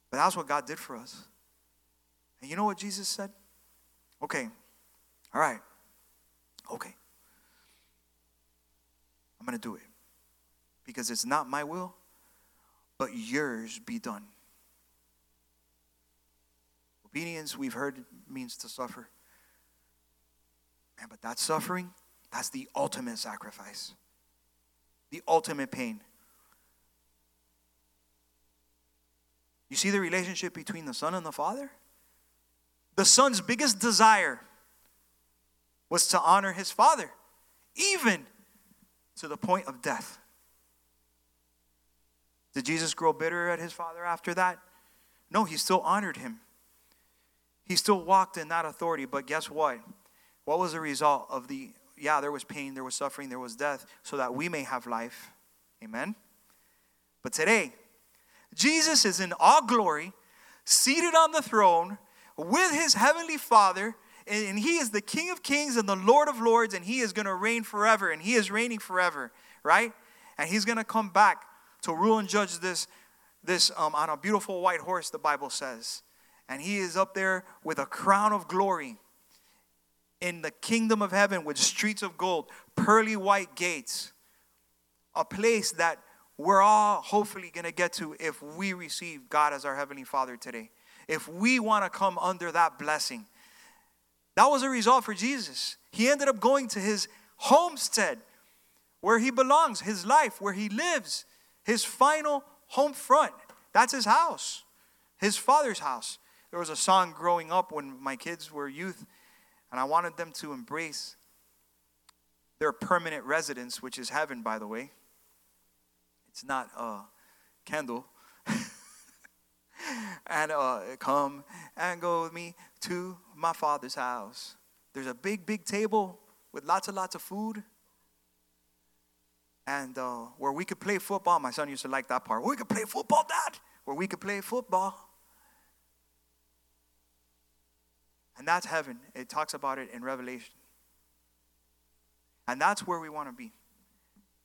But that's what God did for us. And you know what Jesus said? Okay, all right, okay. I'm going to do it because it's not my will, but yours be done. Obedience, we've heard, means to suffer. Man, but that suffering, that's the ultimate sacrifice, the ultimate pain. You see the relationship between the Son and the Father? The Son's biggest desire was to honor his Father, even to the point of death. Did Jesus grow bitter at his Father after that? No, he still honored him. He still walked in that authority, but guess what? What was the result of the, yeah, there was pain, there was suffering, there was death, so that we may have life. Amen? But today, Jesus is in all glory, seated on the throne with his heavenly Father, and he is the King of kings and the Lord of lords, and he is going to reign forever, and he is reigning forever, right? And he's going to come back to rule and judge this, this um, on a beautiful white horse, the Bible says. And he is up there with a crown of glory in the kingdom of heaven with streets of gold, pearly white gates, a place that we're all hopefully going to get to if we receive God as our Heavenly Father today. If we want to come under that blessing. That was a result for Jesus. He ended up going to his homestead where he belongs, his life, where he lives, his final home front. That's his house, his father's house. There was a song growing up when my kids were youth and I wanted them to embrace their permanent residence, which is heaven, by the way. It's not a candle. and uh, come and go with me to my father's house. There's a big, big table with lots and lots of food. And uh, where we could play football. My son used to like that part. We could play football, Dad. Where we could play football. And that's heaven. It talks about it in Revelation. And that's where we want to be.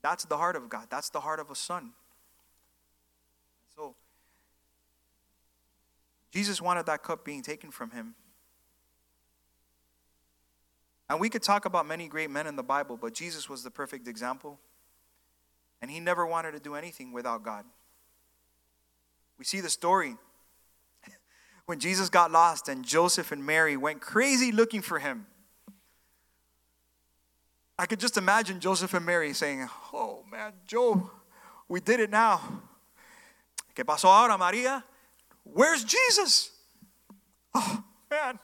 That's the heart of God. That's the heart of a son. So, Jesus wanted that cup being taken from him. And we could talk about many great men in the Bible, but Jesus was the perfect example. And he never wanted to do anything without God. We see the story when Jesus got lost and Joseph and Mary went crazy looking for him. I could just imagine Joseph and Mary saying, Oh man, Joe, we did it now. ¿Qué pasó ahora, María? Where's Jesus? Oh man,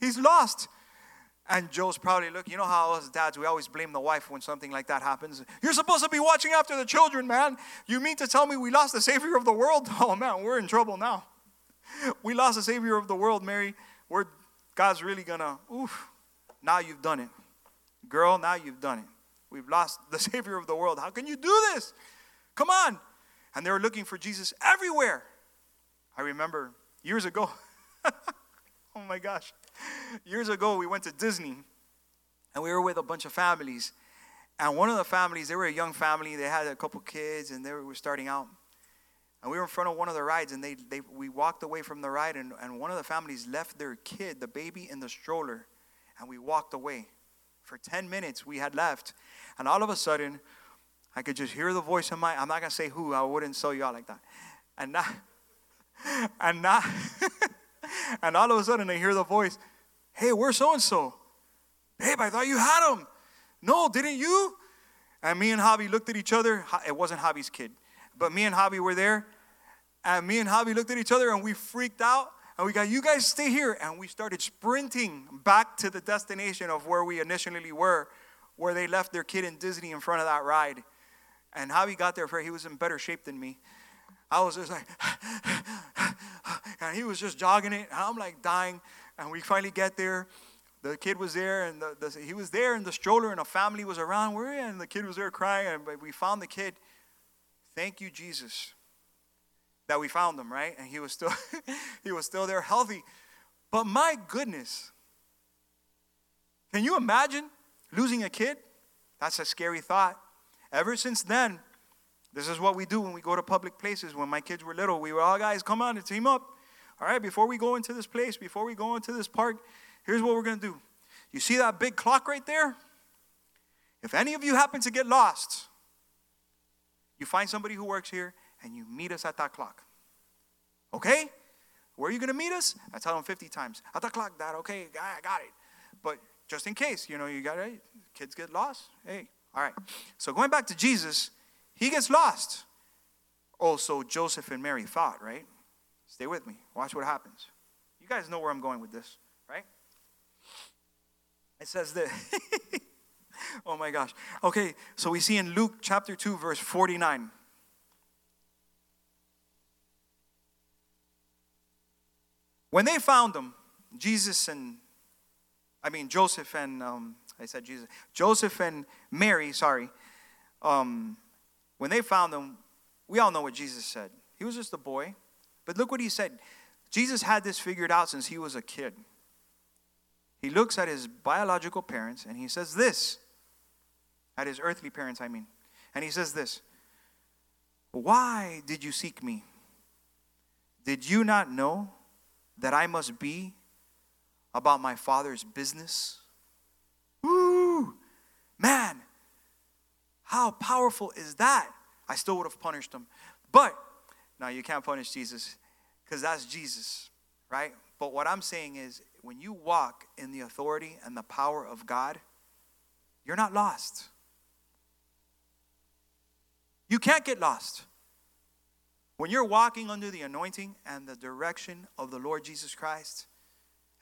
he's lost. And Joe's probably looking, you know how us dads, we always blame the wife when something like that happens. You're supposed to be watching after the children, man. You mean to tell me we lost the Savior of the world? Oh man, we're in trouble now we lost the Savior of the world, Mary. We're, God's really gonna, oof, now you've done it. Girl, now you've done it. We've lost the Savior of the world. How can you do this? Come on. And they were looking for Jesus everywhere. I remember years ago, oh my gosh, years ago, we went to Disney and we were with a bunch of families. And one of the families, they were a young family, they had a couple kids and they were starting out. And we were in front of one of the rides, and they, they we walked away from the ride, and, and one of the families left their kid, the baby, in the stroller, and we walked away. For 10 minutes, we had left. And all of a sudden, I could just hear the voice in my, I'm not to say who, I wouldn't sell out like that. And now, and now, and all of a sudden, I hear the voice, hey, where's so and so? Babe, I thought you had him. No, didn't you? And me and Javi looked at each other. It wasn't Javi's kid, but me and Javi were there. And me and Javi looked at each other and we freaked out. And we got, you guys stay here. And we started sprinting back to the destination of where we initially were, where they left their kid in Disney in front of that ride. And Javi got there he was in better shape than me. I was just like, and he was just jogging it. And I'm like dying. And we finally get there. The kid was there, and the, the, he was there in the stroller, and a family was around. We're and the kid was there crying. And we found the kid. Thank you, Jesus that we found him, right? And he was still he was still there healthy. But my goodness. Can you imagine losing a kid? That's a scary thought. Ever since then, this is what we do when we go to public places. When my kids were little, we were all guys, come on, and team up. All right, before we go into this place, before we go into this park, here's what we're going to do. You see that big clock right there? If any of you happen to get lost, you find somebody who works here and you meet us at that clock. Okay? Where are you going to meet us? I tell them 50 times. At the clock, Dad. Okay, I got it. But just in case, you know, you got it. Kids get lost. Hey, all right. So going back to Jesus, he gets lost. Oh, also, Joseph and Mary thought, right? Stay with me. Watch what happens. You guys know where I'm going with this, right? It says that. oh my gosh. Okay, so we see in Luke chapter 2, verse 49. When they found him, Jesus and, I mean, Joseph and, um, I said Jesus, Joseph and Mary, sorry, um, when they found him, we all know what Jesus said. He was just a boy. But look what he said. Jesus had this figured out since he was a kid. He looks at his biological parents and he says this, at his earthly parents, I mean. And he says this Why did you seek me? Did you not know that I must be about my father's business? Woo! Man, how powerful is that? I still would have punished him. But, now you can't punish Jesus because that's Jesus, right? But what I'm saying is, when you walk in the authority and the power of God, you're not lost. You can't get lost. When you're walking under the anointing and the direction of the Lord Jesus Christ,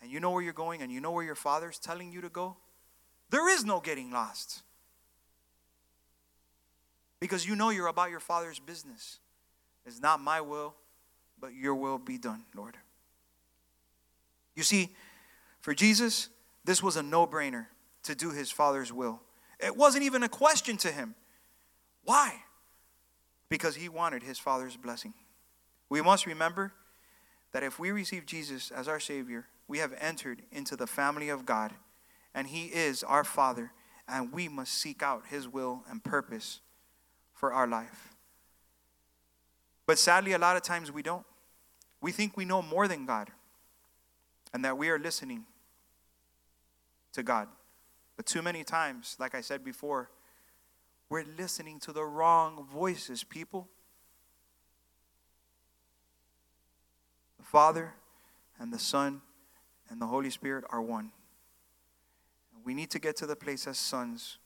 and you know where you're going and you know where your Father's telling you to go, there is no getting lost. Because you know you're about your Father's business. It's not my will, but your will be done, Lord. You see, for Jesus, this was a no brainer to do his Father's will. It wasn't even a question to him. Why? Because he wanted his Father's blessing. We must remember that if we receive Jesus as our Savior, we have entered into the family of God, and He is our Father, and we must seek out His will and purpose for our life. But sadly, a lot of times we don't. We think we know more than God, and that we are listening to God. But too many times, like I said before, we're listening to the wrong voices, people. The Father and the Son and the Holy Spirit are one. We need to get to the place as sons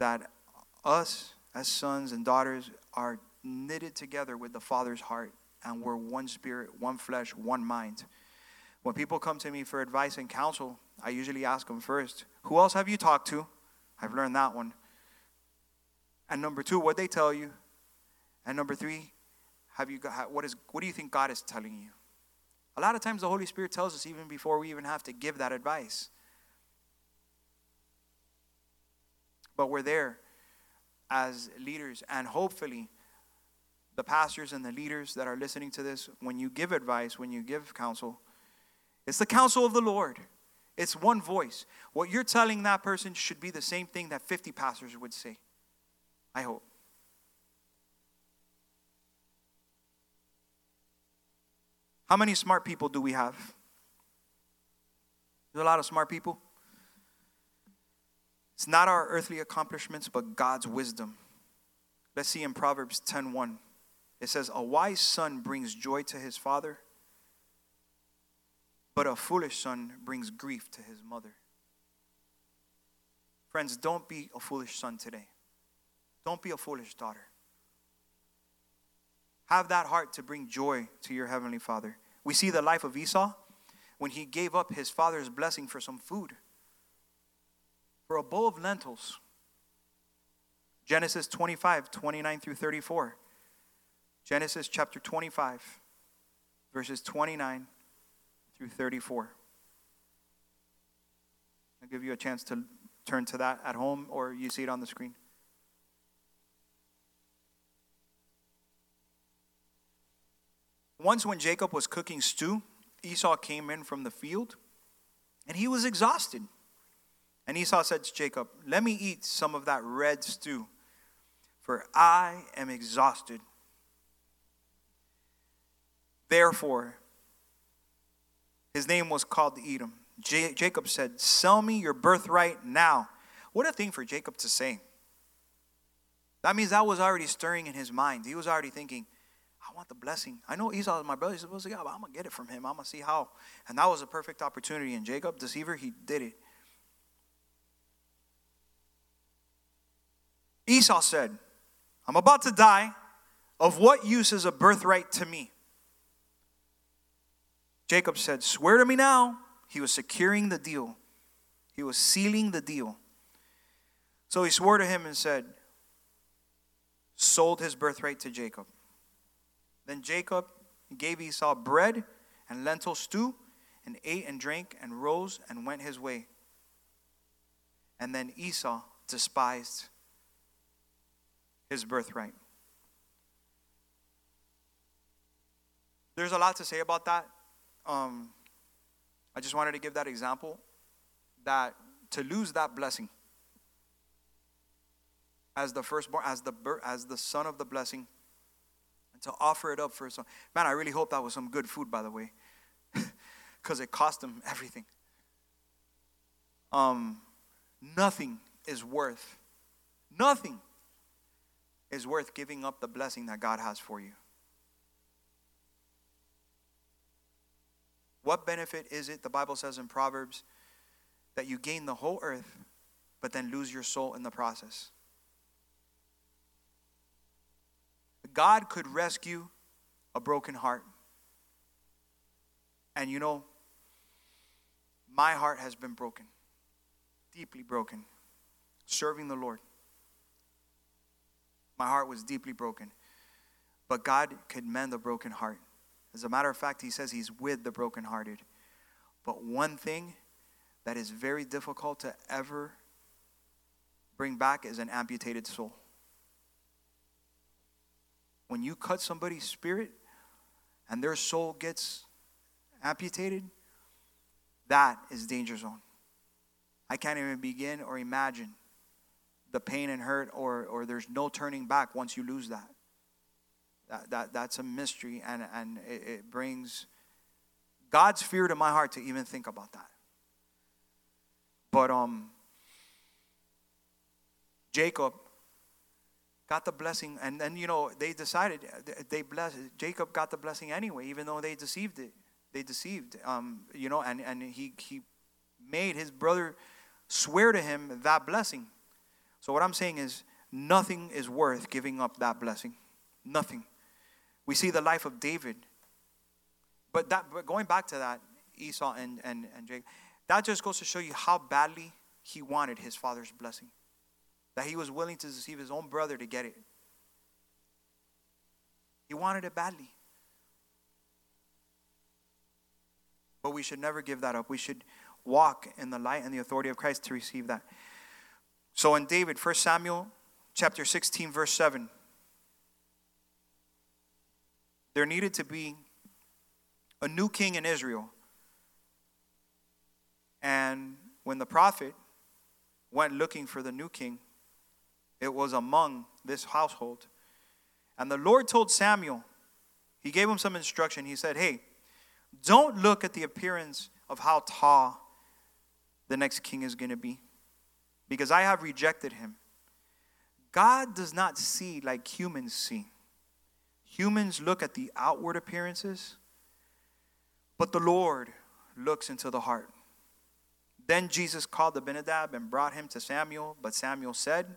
that us, as sons and daughters, are knitted together with the Father's heart and we're one spirit, one flesh, one mind. When people come to me for advice and counsel, I usually ask them first, Who else have you talked to? I've learned that one. And number two, what they tell you. And number three, have you got, what is what do you think God is telling you? A lot of times the Holy Spirit tells us even before we even have to give that advice. but we're there as leaders. And hopefully, the pastors and the leaders that are listening to this, when you give advice, when you give counsel, it's the counsel of the Lord. It's one voice. What you're telling that person should be the same thing that 50 pastors would say. I hope. How many smart people do we have? There's a lot of smart people. It's not our earthly accomplishments, but God's wisdom. Let's see in Proverbs 10:1. It says, "A wise son brings joy to his father, but a foolish son brings grief to his mother." Friends, don't be a foolish son today. Don't be a foolish daughter. Have that heart to bring joy to your heavenly Father. We see the life of Esau when he gave up his father's blessing for some food, for a bowl of lentils. Genesis 25, 29 through 34. Genesis chapter 25, verses 29 through 34. I'll give you a chance to turn to that at home or you see it on the screen. Once, when Jacob was cooking stew, Esau came in from the field and he was exhausted. And Esau said to Jacob, Let me eat some of that red stew, for I am exhausted. Therefore, his name was called Edom. J- Jacob said, Sell me your birthright now. What a thing for Jacob to say. That means that was already stirring in his mind. He was already thinking, I want the blessing. I know Esau is my brother. He's supposed to get, but I'm to get it from him. I'm to see how. And that was a perfect opportunity. And Jacob, deceiver, he did it. Esau said, I'm about to die. Of what use is a birthright to me? Jacob said, Swear to me now. He was securing the deal, he was sealing the deal. So he swore to him and said, Sold his birthright to Jacob. Then Jacob gave Esau bread and lentil stew, and ate and drank and rose and went his way. And then Esau despised his birthright. There's a lot to say about that. Um, I just wanted to give that example that to lose that blessing as the firstborn, as the as the son of the blessing, to offer it up for some. Man, I really hope that was some good food, by the way, because it cost him everything. Um, nothing is worth, nothing is worth giving up the blessing that God has for you. What benefit is it, the Bible says in Proverbs, that you gain the whole earth, but then lose your soul in the process? God could rescue a broken heart. And you know, my heart has been broken, deeply broken, serving the Lord. My heart was deeply broken. But God could mend a broken heart. As a matter of fact, He says He's with the brokenhearted. But one thing that is very difficult to ever bring back is an amputated soul when you cut somebody's spirit and their soul gets amputated, that is danger zone. I can't even begin or imagine the pain and hurt, or, or there's no turning back once you lose that. That, that that's a mystery, and, and it, it brings God's fear to my heart to even think about that. But um, Jacob got the blessing and then you know they decided they blessed jacob got the blessing anyway even though they deceived it they deceived um, you know and, and he, he made his brother swear to him that blessing. So what i'm saying is nothing is worth giving up that blessing. Nothing. We see the life of david. But that but going back to that esau and, and, and jacob that just goes to show you how badly he wanted his father's blessing that he was willing to deceive his own brother to get it. He wanted it badly. But we should never give that up. We should walk in the light and the authority of Christ to receive that. So in David, 1 Samuel chapter 16, verse 7, there needed to be a new king in Israel. And when the prophet went looking for the new king, it was among this household. And the Lord told Samuel, he gave him some instruction. He said, Hey, don't look at the appearance of how tall the next king is going to be, because I have rejected him. God does not see like humans see. Humans look at the outward appearances, but the Lord looks into the heart. Then Jesse called Abinadab and brought him to Samuel, but Samuel said,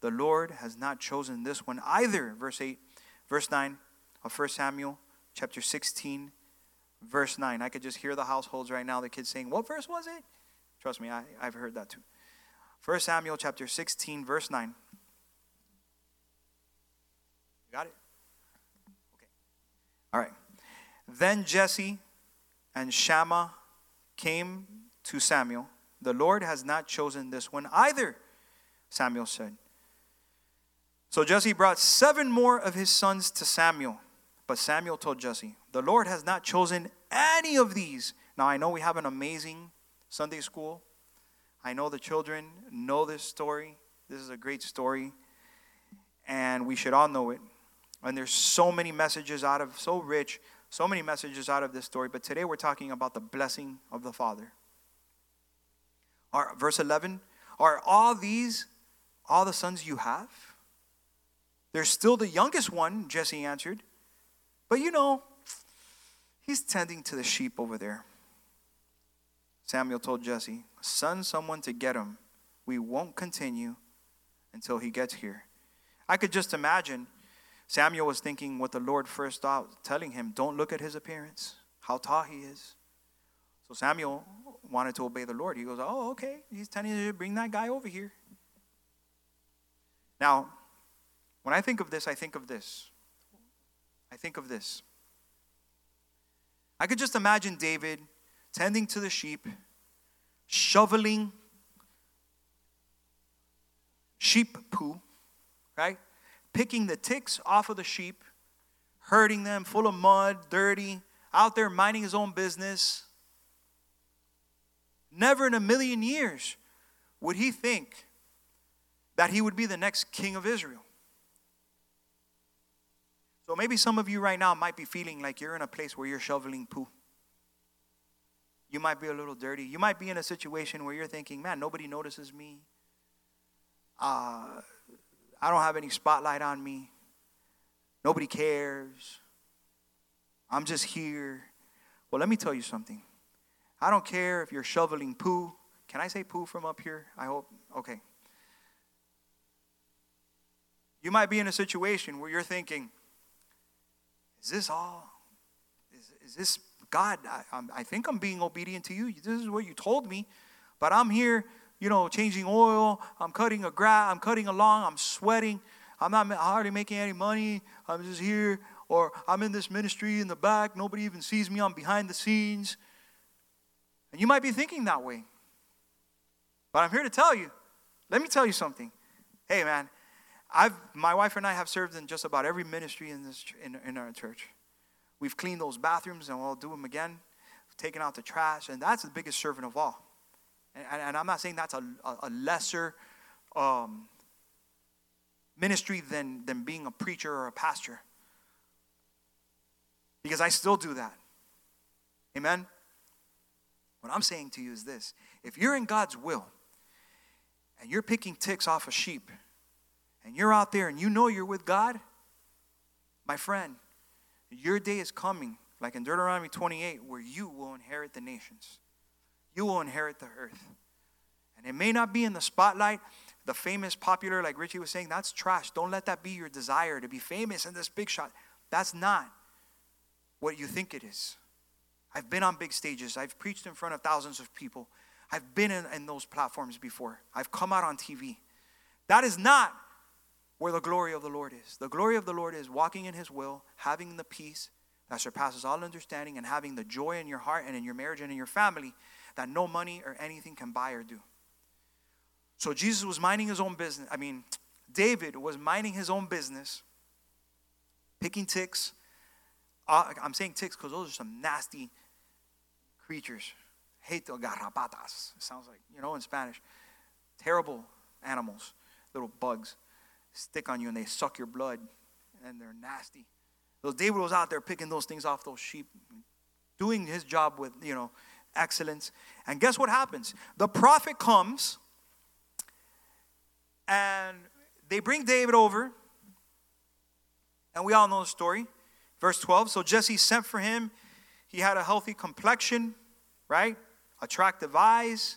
The Lord has not chosen this one either. Verse 8, verse 9 of 1 Samuel chapter 16, verse 9. I could just hear the households right now, the kids saying, What verse was it? Trust me, I, I've heard that too. 1 Samuel chapter 16, verse 9. You got it? Okay. All right. Then Jesse and Shammah came to Samuel. The Lord has not chosen this one either, Samuel said. So Jesse brought seven more of his sons to Samuel. But Samuel told Jesse, The Lord has not chosen any of these. Now I know we have an amazing Sunday school. I know the children know this story. This is a great story. And we should all know it. And there's so many messages out of, so rich, so many messages out of this story. But today we're talking about the blessing of the Father. Are, verse 11 Are all these all the sons you have? There's still the youngest one, Jesse answered. But you know, he's tending to the sheep over there. Samuel told Jesse, Send someone to get him. We won't continue until he gets here. I could just imagine Samuel was thinking what the Lord first thought, telling him, Don't look at his appearance, how tall he is. So Samuel wanted to obey the Lord. He goes, Oh, okay. He's telling you to bring that guy over here. Now, when I think of this, I think of this. I think of this. I could just imagine David tending to the sheep, shoveling sheep poo, right? Picking the ticks off of the sheep, herding them, full of mud, dirty, out there minding his own business. Never in a million years would he think that he would be the next king of Israel. So maybe some of you right now might be feeling like you're in a place where you're shoveling poo. You might be a little dirty. You might be in a situation where you're thinking, man, nobody notices me. Uh, I don't have any spotlight on me. Nobody cares. I'm just here. Well, let me tell you something. I don't care if you're shoveling poo. Can I say poo from up here? I hope. Okay. You might be in a situation where you're thinking, is this all? Is, is this God? I, I think I'm being obedient to you. This is what you told me. But I'm here, you know, changing oil. I'm cutting a grass. I'm cutting along. I'm sweating. I'm not hardly making any money. I'm just here. Or I'm in this ministry in the back. Nobody even sees me. I'm behind the scenes. And you might be thinking that way. But I'm here to tell you. Let me tell you something. Hey, man, I've, my wife and I have served in just about every ministry in, this, in, in our church. We've cleaned those bathrooms and we'll do them again, We've taken out the trash, and that's the biggest servant of all. And, and, and I'm not saying that's a, a lesser um, ministry than, than being a preacher or a pastor, because I still do that. Amen? What I'm saying to you is this if you're in God's will and you're picking ticks off a sheep, and you're out there and you know you're with God, my friend, your day is coming, like in Deuteronomy 28, where you will inherit the nations. You will inherit the earth. And it may not be in the spotlight, the famous, popular, like Richie was saying, that's trash. Don't let that be your desire to be famous in this big shot. That's not what you think it is. I've been on big stages, I've preached in front of thousands of people, I've been in, in those platforms before, I've come out on TV. That is not where the glory of the Lord is. The glory of the Lord is walking in His will, having the peace that surpasses all understanding, and having the joy in your heart and in your marriage and in your family that no money or anything can buy or do. So Jesus was minding his own business. I mean, David was minding his own business, picking ticks. Uh, I'm saying ticks because those are some nasty creatures. Hate garrapatas. It sounds like, you know, in Spanish. Terrible animals, little bugs stick on you and they suck your blood and they're nasty. So David was out there picking those things off those sheep, doing his job with, you know, excellence. And guess what happens? The prophet comes and they bring David over. And we all know the story. Verse 12. So Jesse sent for him. He had a healthy complexion, right? Attractive eyes,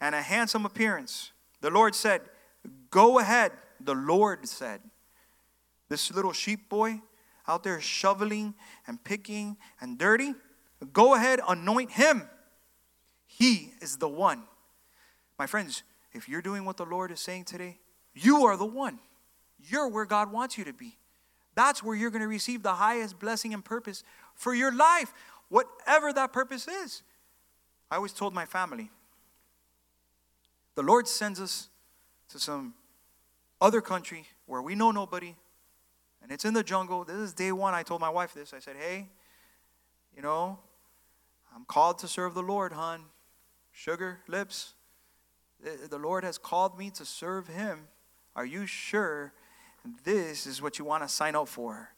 and a handsome appearance. The Lord said, Go ahead. The Lord said, This little sheep boy out there shoveling and picking and dirty, go ahead, anoint him. He is the one. My friends, if you're doing what the Lord is saying today, you are the one. You're where God wants you to be. That's where you're going to receive the highest blessing and purpose for your life, whatever that purpose is. I always told my family the Lord sends us to some other country where we know nobody, and it's in the jungle. This is day one. I told my wife this. I said, hey, you know, I'm called to serve the Lord, hon. Sugar lips. The Lord has called me to serve Him. Are you sure this is what you want to sign up for?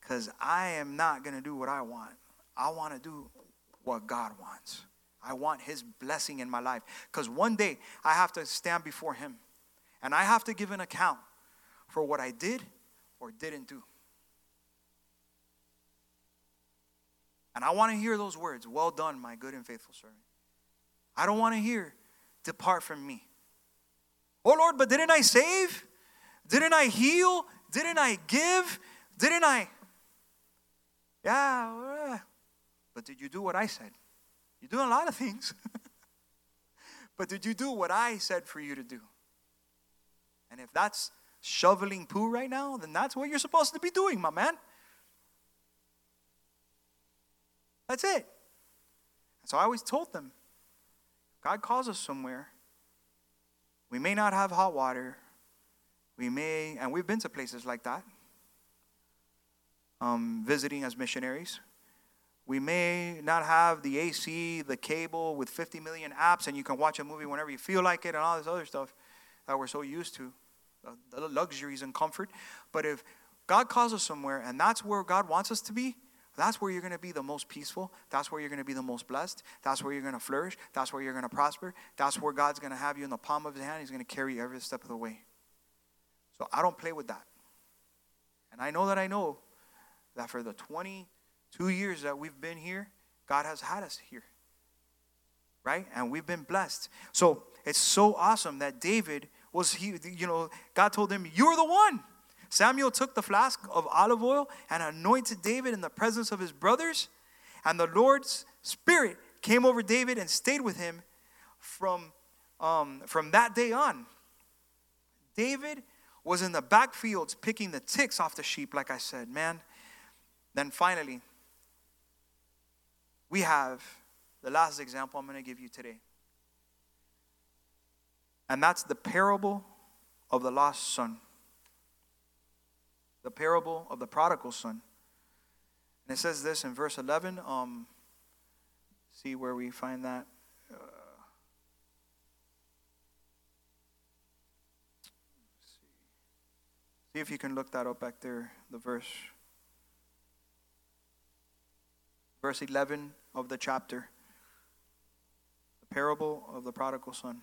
Because I am not going to do what I want. I want to do what God wants. I want His blessing in my life. Because one day I have to stand before Him and I have to give an account for what I did or didn't do. And I want to hear those words Well done, my good and faithful servant. I don't want to hear, Depart from me. Oh Lord, but didn't I save? Didn't I heal? Didn't I give? Didn't I? Yeah, uh, but did you do what I said? You're doing a lot of things. but did you do what I said for you to do? And if that's shoveling poo right now, then that's what you're supposed to be doing, my man. That's it. And so I always told them God calls us somewhere we may not have hot water. We may, and we've been to places like that, um, visiting as missionaries. We may not have the AC, the cable with 50 million apps, and you can watch a movie whenever you feel like it, and all this other stuff that we're so used to, the luxuries and comfort. But if God calls us somewhere, and that's where God wants us to be, that's where you're going to be the most peaceful. That's where you're going to be the most blessed. That's where you're going to flourish. That's where you're going to prosper. That's where God's going to have you in the palm of his hand. He's going to carry you every step of the way. So I don't play with that. And I know that I know that for the 22 years that we've been here, God has had us here. Right? And we've been blessed. So it's so awesome that David was he, you know, God told him, You're the one. Samuel took the flask of olive oil and anointed David in the presence of his brothers, and the Lord's Spirit came over David and stayed with him from, um, from that day on. David was in the backfields picking the ticks off the sheep, like I said, man. Then finally, we have the last example I'm going to give you today. And that's the parable of the lost son the parable of the prodigal son. And it says this in verse 11. Um, see where we find that. Uh, see. see if you can look that up back there, the verse. Verse 11 of the chapter. The parable of the prodigal son.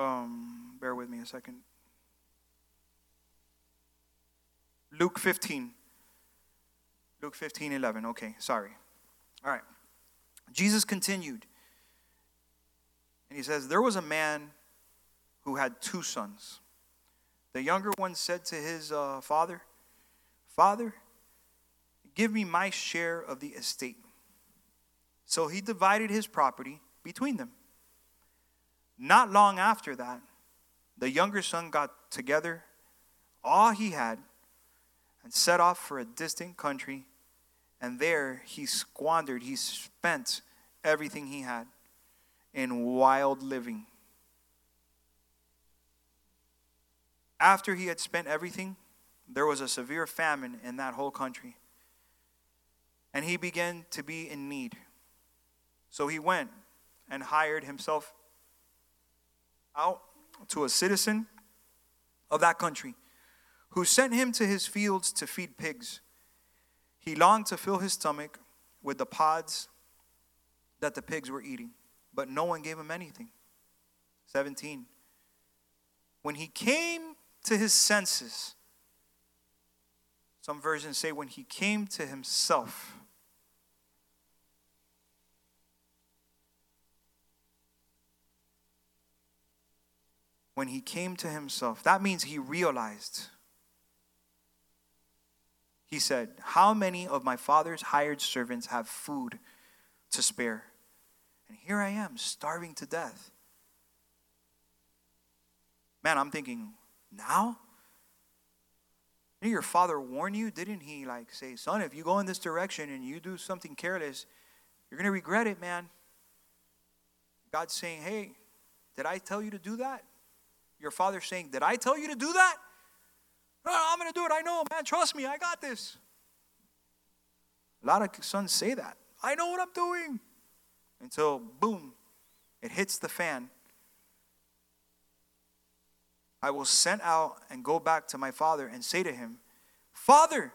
Um, bear with me a second. Luke 15. Luke 15, 11. Okay, sorry. All right. Jesus continued. And he says, There was a man who had two sons. The younger one said to his uh, father, Father, give me my share of the estate. So he divided his property between them. Not long after that, the younger son got together all he had and set off for a distant country And there he squandered, he spent everything he had in wild living. After he had spent everything, there was a severe famine in that whole country. And he began to be in need. So he went and hired himself out to a citizen of that country who sent him to his fields to feed pigs. He longed to fill his stomach with the pods that the pigs were eating, but no one gave him anything. 17. When he came to his senses, some versions say when he came to himself, when he came to himself, that means he realized. He said, How many of my father's hired servants have food to spare? And here I am, starving to death. Man, I'm thinking, now? Didn't your father warn you? Didn't he like say, son, if you go in this direction and you do something careless, you're to regret it, man? God's saying, hey, did I tell you to do that? Your father saying, Did I tell you to do that? No, I'm going to do it. I know, man. Trust me. I got this. A lot of sons say that. I know what I'm doing. Until, boom, it hits the fan. I will send out and go back to my father and say to him, Father,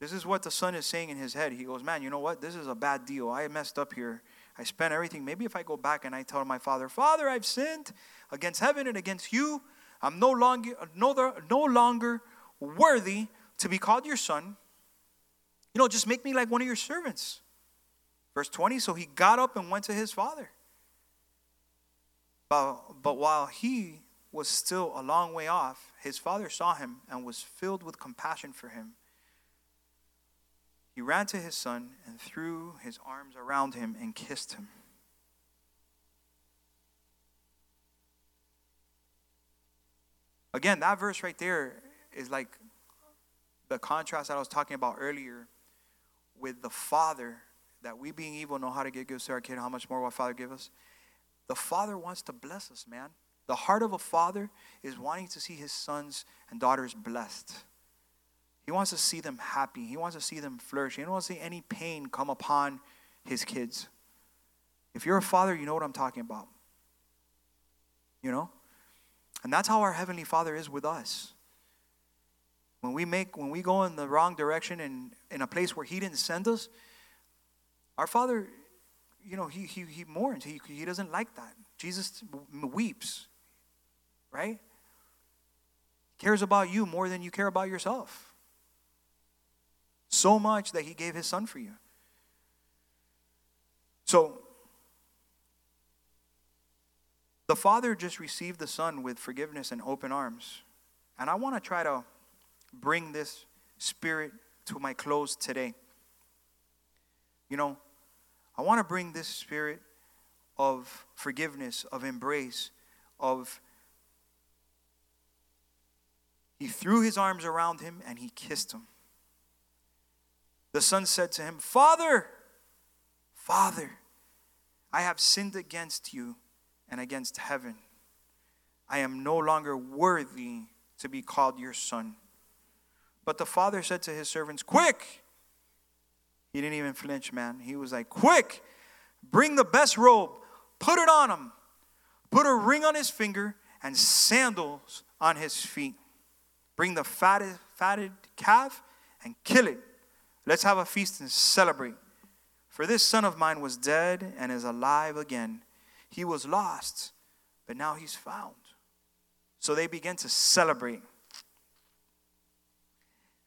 this is what the son is saying in his head. He goes, Man, you know what? This is a bad deal. I messed up here. I spent everything. Maybe if I go back and I tell my father, Father, I've sinned against heaven and against you. I'm no longer, no, no longer worthy to be called your son. You know, just make me like one of your servants. Verse 20 So he got up and went to his father. But, but while he was still a long way off, his father saw him and was filled with compassion for him. He ran to his son and threw his arms around him and kissed him. Again, that verse right there is like the contrast that I was talking about earlier with the Father, that we being evil know how to give gifts to our kid, how much more will Father give us? The Father wants to bless us, man. The heart of a father is wanting to see his sons and daughters blessed. He wants to see them happy. He wants to see them flourish. He don't want to see any pain come upon his kids. If you're a father, you know what I'm talking about. You know? And that's how our Heavenly Father is with us. When we make, when we go in the wrong direction and in a place where He didn't send us, our Father, you know, He He, he mourns. He, he doesn't like that. Jesus weeps, right? Cares about you more than you care about yourself. So much that He gave His Son for you. So The Father just received the Son with forgiveness and open arms. And I want to try to bring this spirit to my close today. You know, I want to bring this spirit of forgiveness, of embrace, of. He threw his arms around him and he kissed him. The son said to him, Father, Father, I have sinned against you and against heaven. I am no longer worthy to be called your son. But the father said to his servants, Quick! He didn't even flinch, man. He was like, Quick! Bring the best robe, put it on him, put a ring on his finger, and sandals on his feet. Bring the fatted, fatted calf and kill it. Let's have a feast and celebrate. For this son of mine was dead and is alive again. He was lost, but now he's found. So they began to celebrate.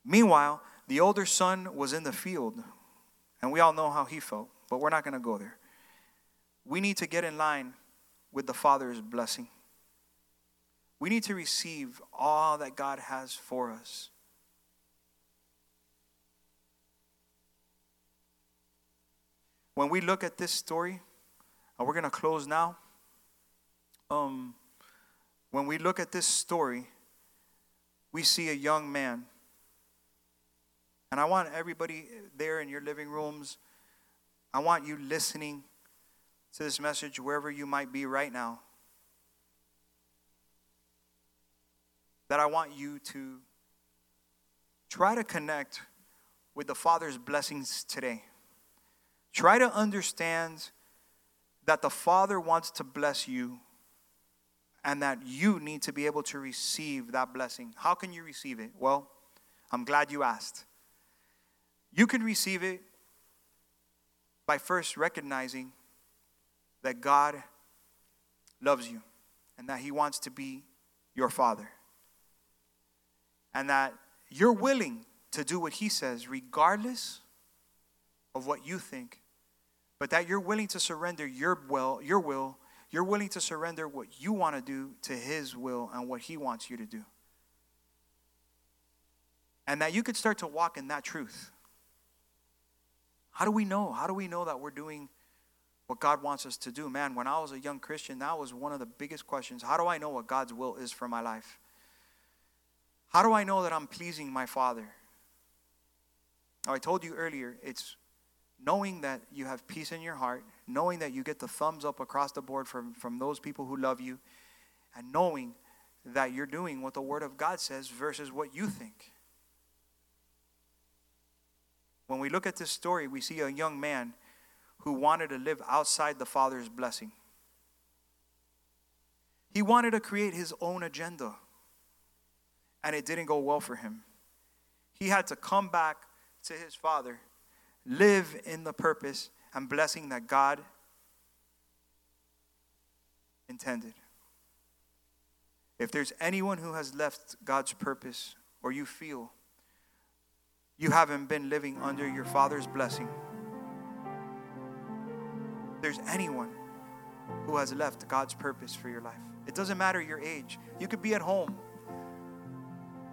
Meanwhile, the older son was in the field, and we all know how he felt, but we're not going to go there. We need to get in line with the Father's blessing. We need to receive all that God has for us. When we look at this story, and we're going to close now. Um, when we look at this story, we see a young man. And And I want everybody there in your living rooms, I want you listening to this message wherever you might be right now. That I want you to try to connect with the Father's blessings today. Try to understand that the Father wants to bless you and that you need to be able to receive that blessing. How can you receive it? Well, I'm glad you asked. You can receive it by first recognizing that God loves you and that He wants to be your Father. And that you're willing to do what He says, regardless of what you think, but that you're willing to surrender your will, your will, you're willing to surrender what you want to do to His will and what He wants you to do. And that you could start to walk in that truth. How do we know? How do we know that we're doing what God wants us to do? Man, when I was a young Christian, that was one of the biggest questions. How do I know what God's will is for my life? How do I know that I'm pleasing my Father? Now, I told you earlier, it's knowing that you have peace in your heart, knowing that you get the thumbs up across the board from, from those people who love you, and knowing that you're doing what the Word of God says versus what you think. When we look at this story, we see a young man who wanted to live outside the Father's blessing. He wanted to create his own agenda, and it didn't go well for him. He had to come back to his Father, live in the purpose and blessing that God intended. If there's anyone who has left God's purpose, or you feel you haven't been living under your Father's blessing. There's anyone who has left God's purpose for your life. It doesn't matter your age. You could be at home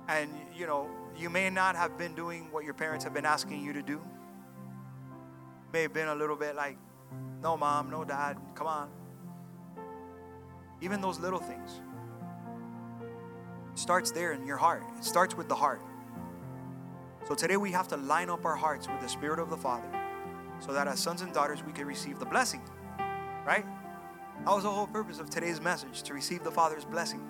and you know, you may not have been doing what your parents have been asking you to do. May have been a little bit like, no mom, no dad, come on. Even those little things. It starts there in your heart. It starts with the heart. So today we have to line up our hearts with the Spirit of the Father so that as sons and daughters we can receive the blessing. Right? That was the whole purpose of today's message to receive the Father's blessing.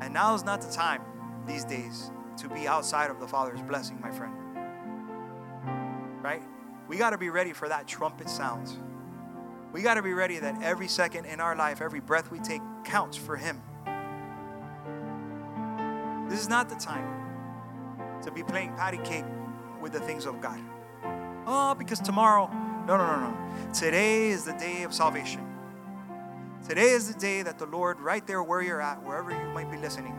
And now is not the time these days to be outside of the Father's blessing, my friend. We got to be ready for that trumpet sounds. We got to be ready that every second in our life, every breath we take counts for Him. This is not the time to be playing patty cake with the things of God. Oh, because tomorrow, no, no, no, no. Today is the day of salvation. Today is the day that the Lord, right there where you're at, wherever you might be listening,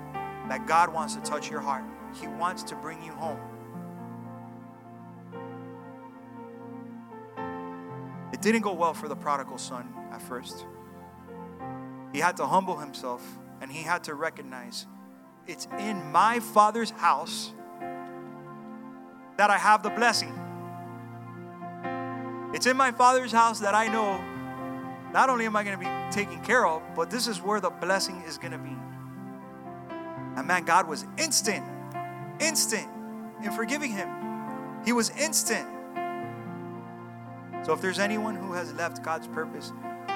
that God wants to touch your heart. He wants to bring you home. Didn't go well for the prodigal son at first. He had to humble himself and he had to recognize it's in my father's house that I have the blessing. It's in my Father's house that I know not only am I going to be taken care of, but this is where the blessing is going to be. And man, God was instant, instant in forgiving him. He was instant. So if there's anyone who has left God's purpose,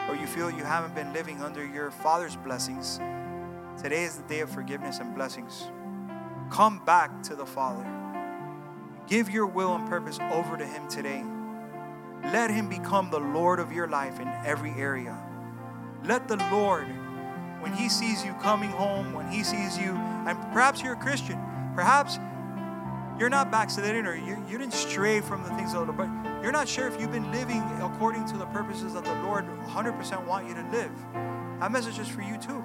or you feel you haven't been living under your Father's blessings, today is the day of forgiveness and blessings. Come back to the Father. Give your will and purpose over to Him today. Let Him become the Lord of your life in every area. Let the Lord, when He sees you coming home, when He sees you, and perhaps you're a Christian, perhaps you're not backsliding or you, you didn't stray from the things of the Lord, but you're not sure if you've been living according to the purposes that the Lord 100% want you to live. That message is for you too.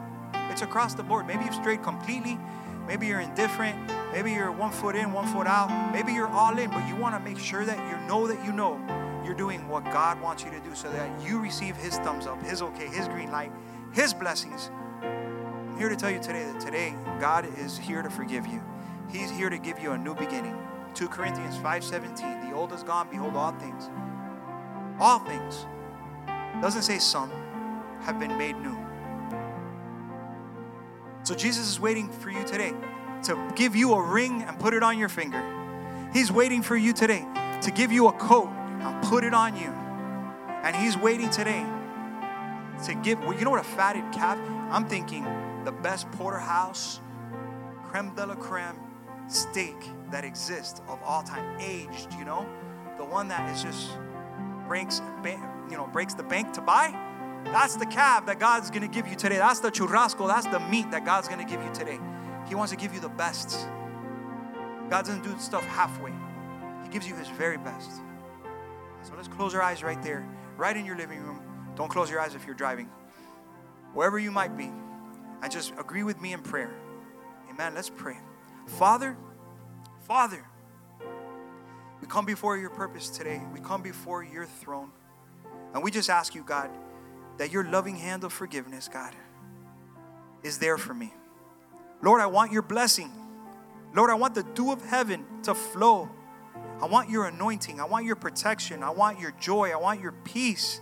It's across the board. Maybe you've strayed completely. Maybe you're indifferent. Maybe you're one foot in, one foot out. Maybe you're all in, but you want to make sure that you know that you know you're doing what God wants you to do so that you receive His thumbs up, His okay, His green light, His blessings. I'm here to tell you today that today God is here to forgive you. He's here to give you a new beginning. 2 Corinthians 5:17, the old is gone, behold all things. All things. Doesn't say some have been made new. So Jesus is waiting for you today to give you a ring and put it on your finger. He's waiting for you today to give you a coat and put it on you. And He's waiting today to give, well, you know what a fatted calf? I'm thinking the best porterhouse, creme de la creme steak that exists of all time, aged, you know? The one that is just breaks, you know, breaks the bank to buy. That's the calf that God's gonna give you today. That's the churrasco. That's the meat that God's gonna give you today. He wants to give you the best. God doesn't do stuff halfway. He gives you His very best. So let's close our eyes right there, right in your living room. Don't close your eyes if you're driving. Wherever you might be, and just agree with me in prayer. Amen. Let's pray. Father, Father, we come before your purpose today. We come before your throne. And we just ask you, God, that your loving hand of forgiveness, God, is there for me. Lord, I want your blessing. Lord, I want the dew of heaven to flow. I want your anointing. I want your protection. I want your joy. I want your peace.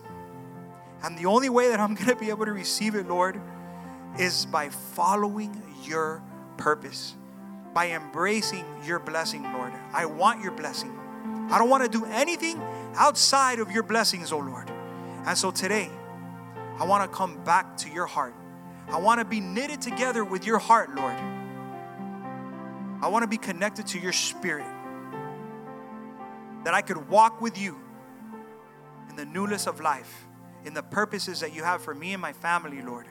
And the only way that I'm going to be able to receive it, Lord, is by following your purpose, by embracing your blessing, Lord. I want your blessing. I don't want to do anything outside of your blessings, oh Lord. And so today, I want to come back to your heart. I want to be knitted together with your heart, Lord. I want to be connected to your spirit. That I could walk with you in the newness of life, in the purposes that you have for me and my family, Lord.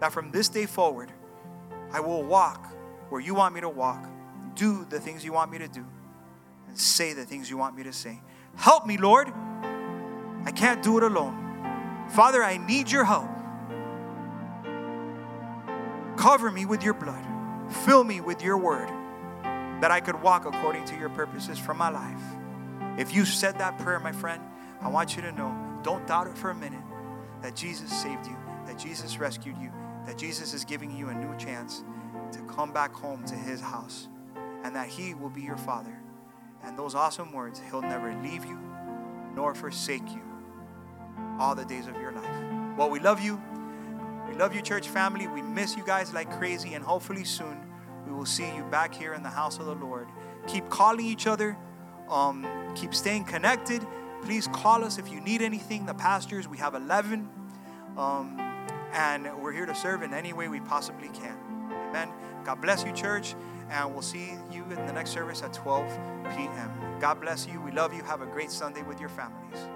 That from this day forward, I will walk where you want me to walk, do the things you want me to do, and say the things you want me to say. Help me, Lord. I can't do it alone. Father, I need your help. Cover me with your blood. Fill me with your word that I could walk according to your purposes for my life. If you said that prayer, my friend, I want you to know don't doubt it for a minute that Jesus saved you, that Jesus rescued you, that Jesus is giving you a new chance to come back home to his house, and that he will be your father. And those awesome words, he'll never leave you nor forsake you all the days of your life. Well, we love you. We love you, church family. We miss you guys like crazy, and hopefully soon we will see you back here in the house of the Lord. Keep calling each other, um, keep staying connected. Please call us if you need anything. The pastors, we have 11, um, and we're here to serve in any way we possibly can. Amen. God bless you, church, and we'll see you in the next service at 12 p.m. God bless you. We love you. Have a great Sunday with your families.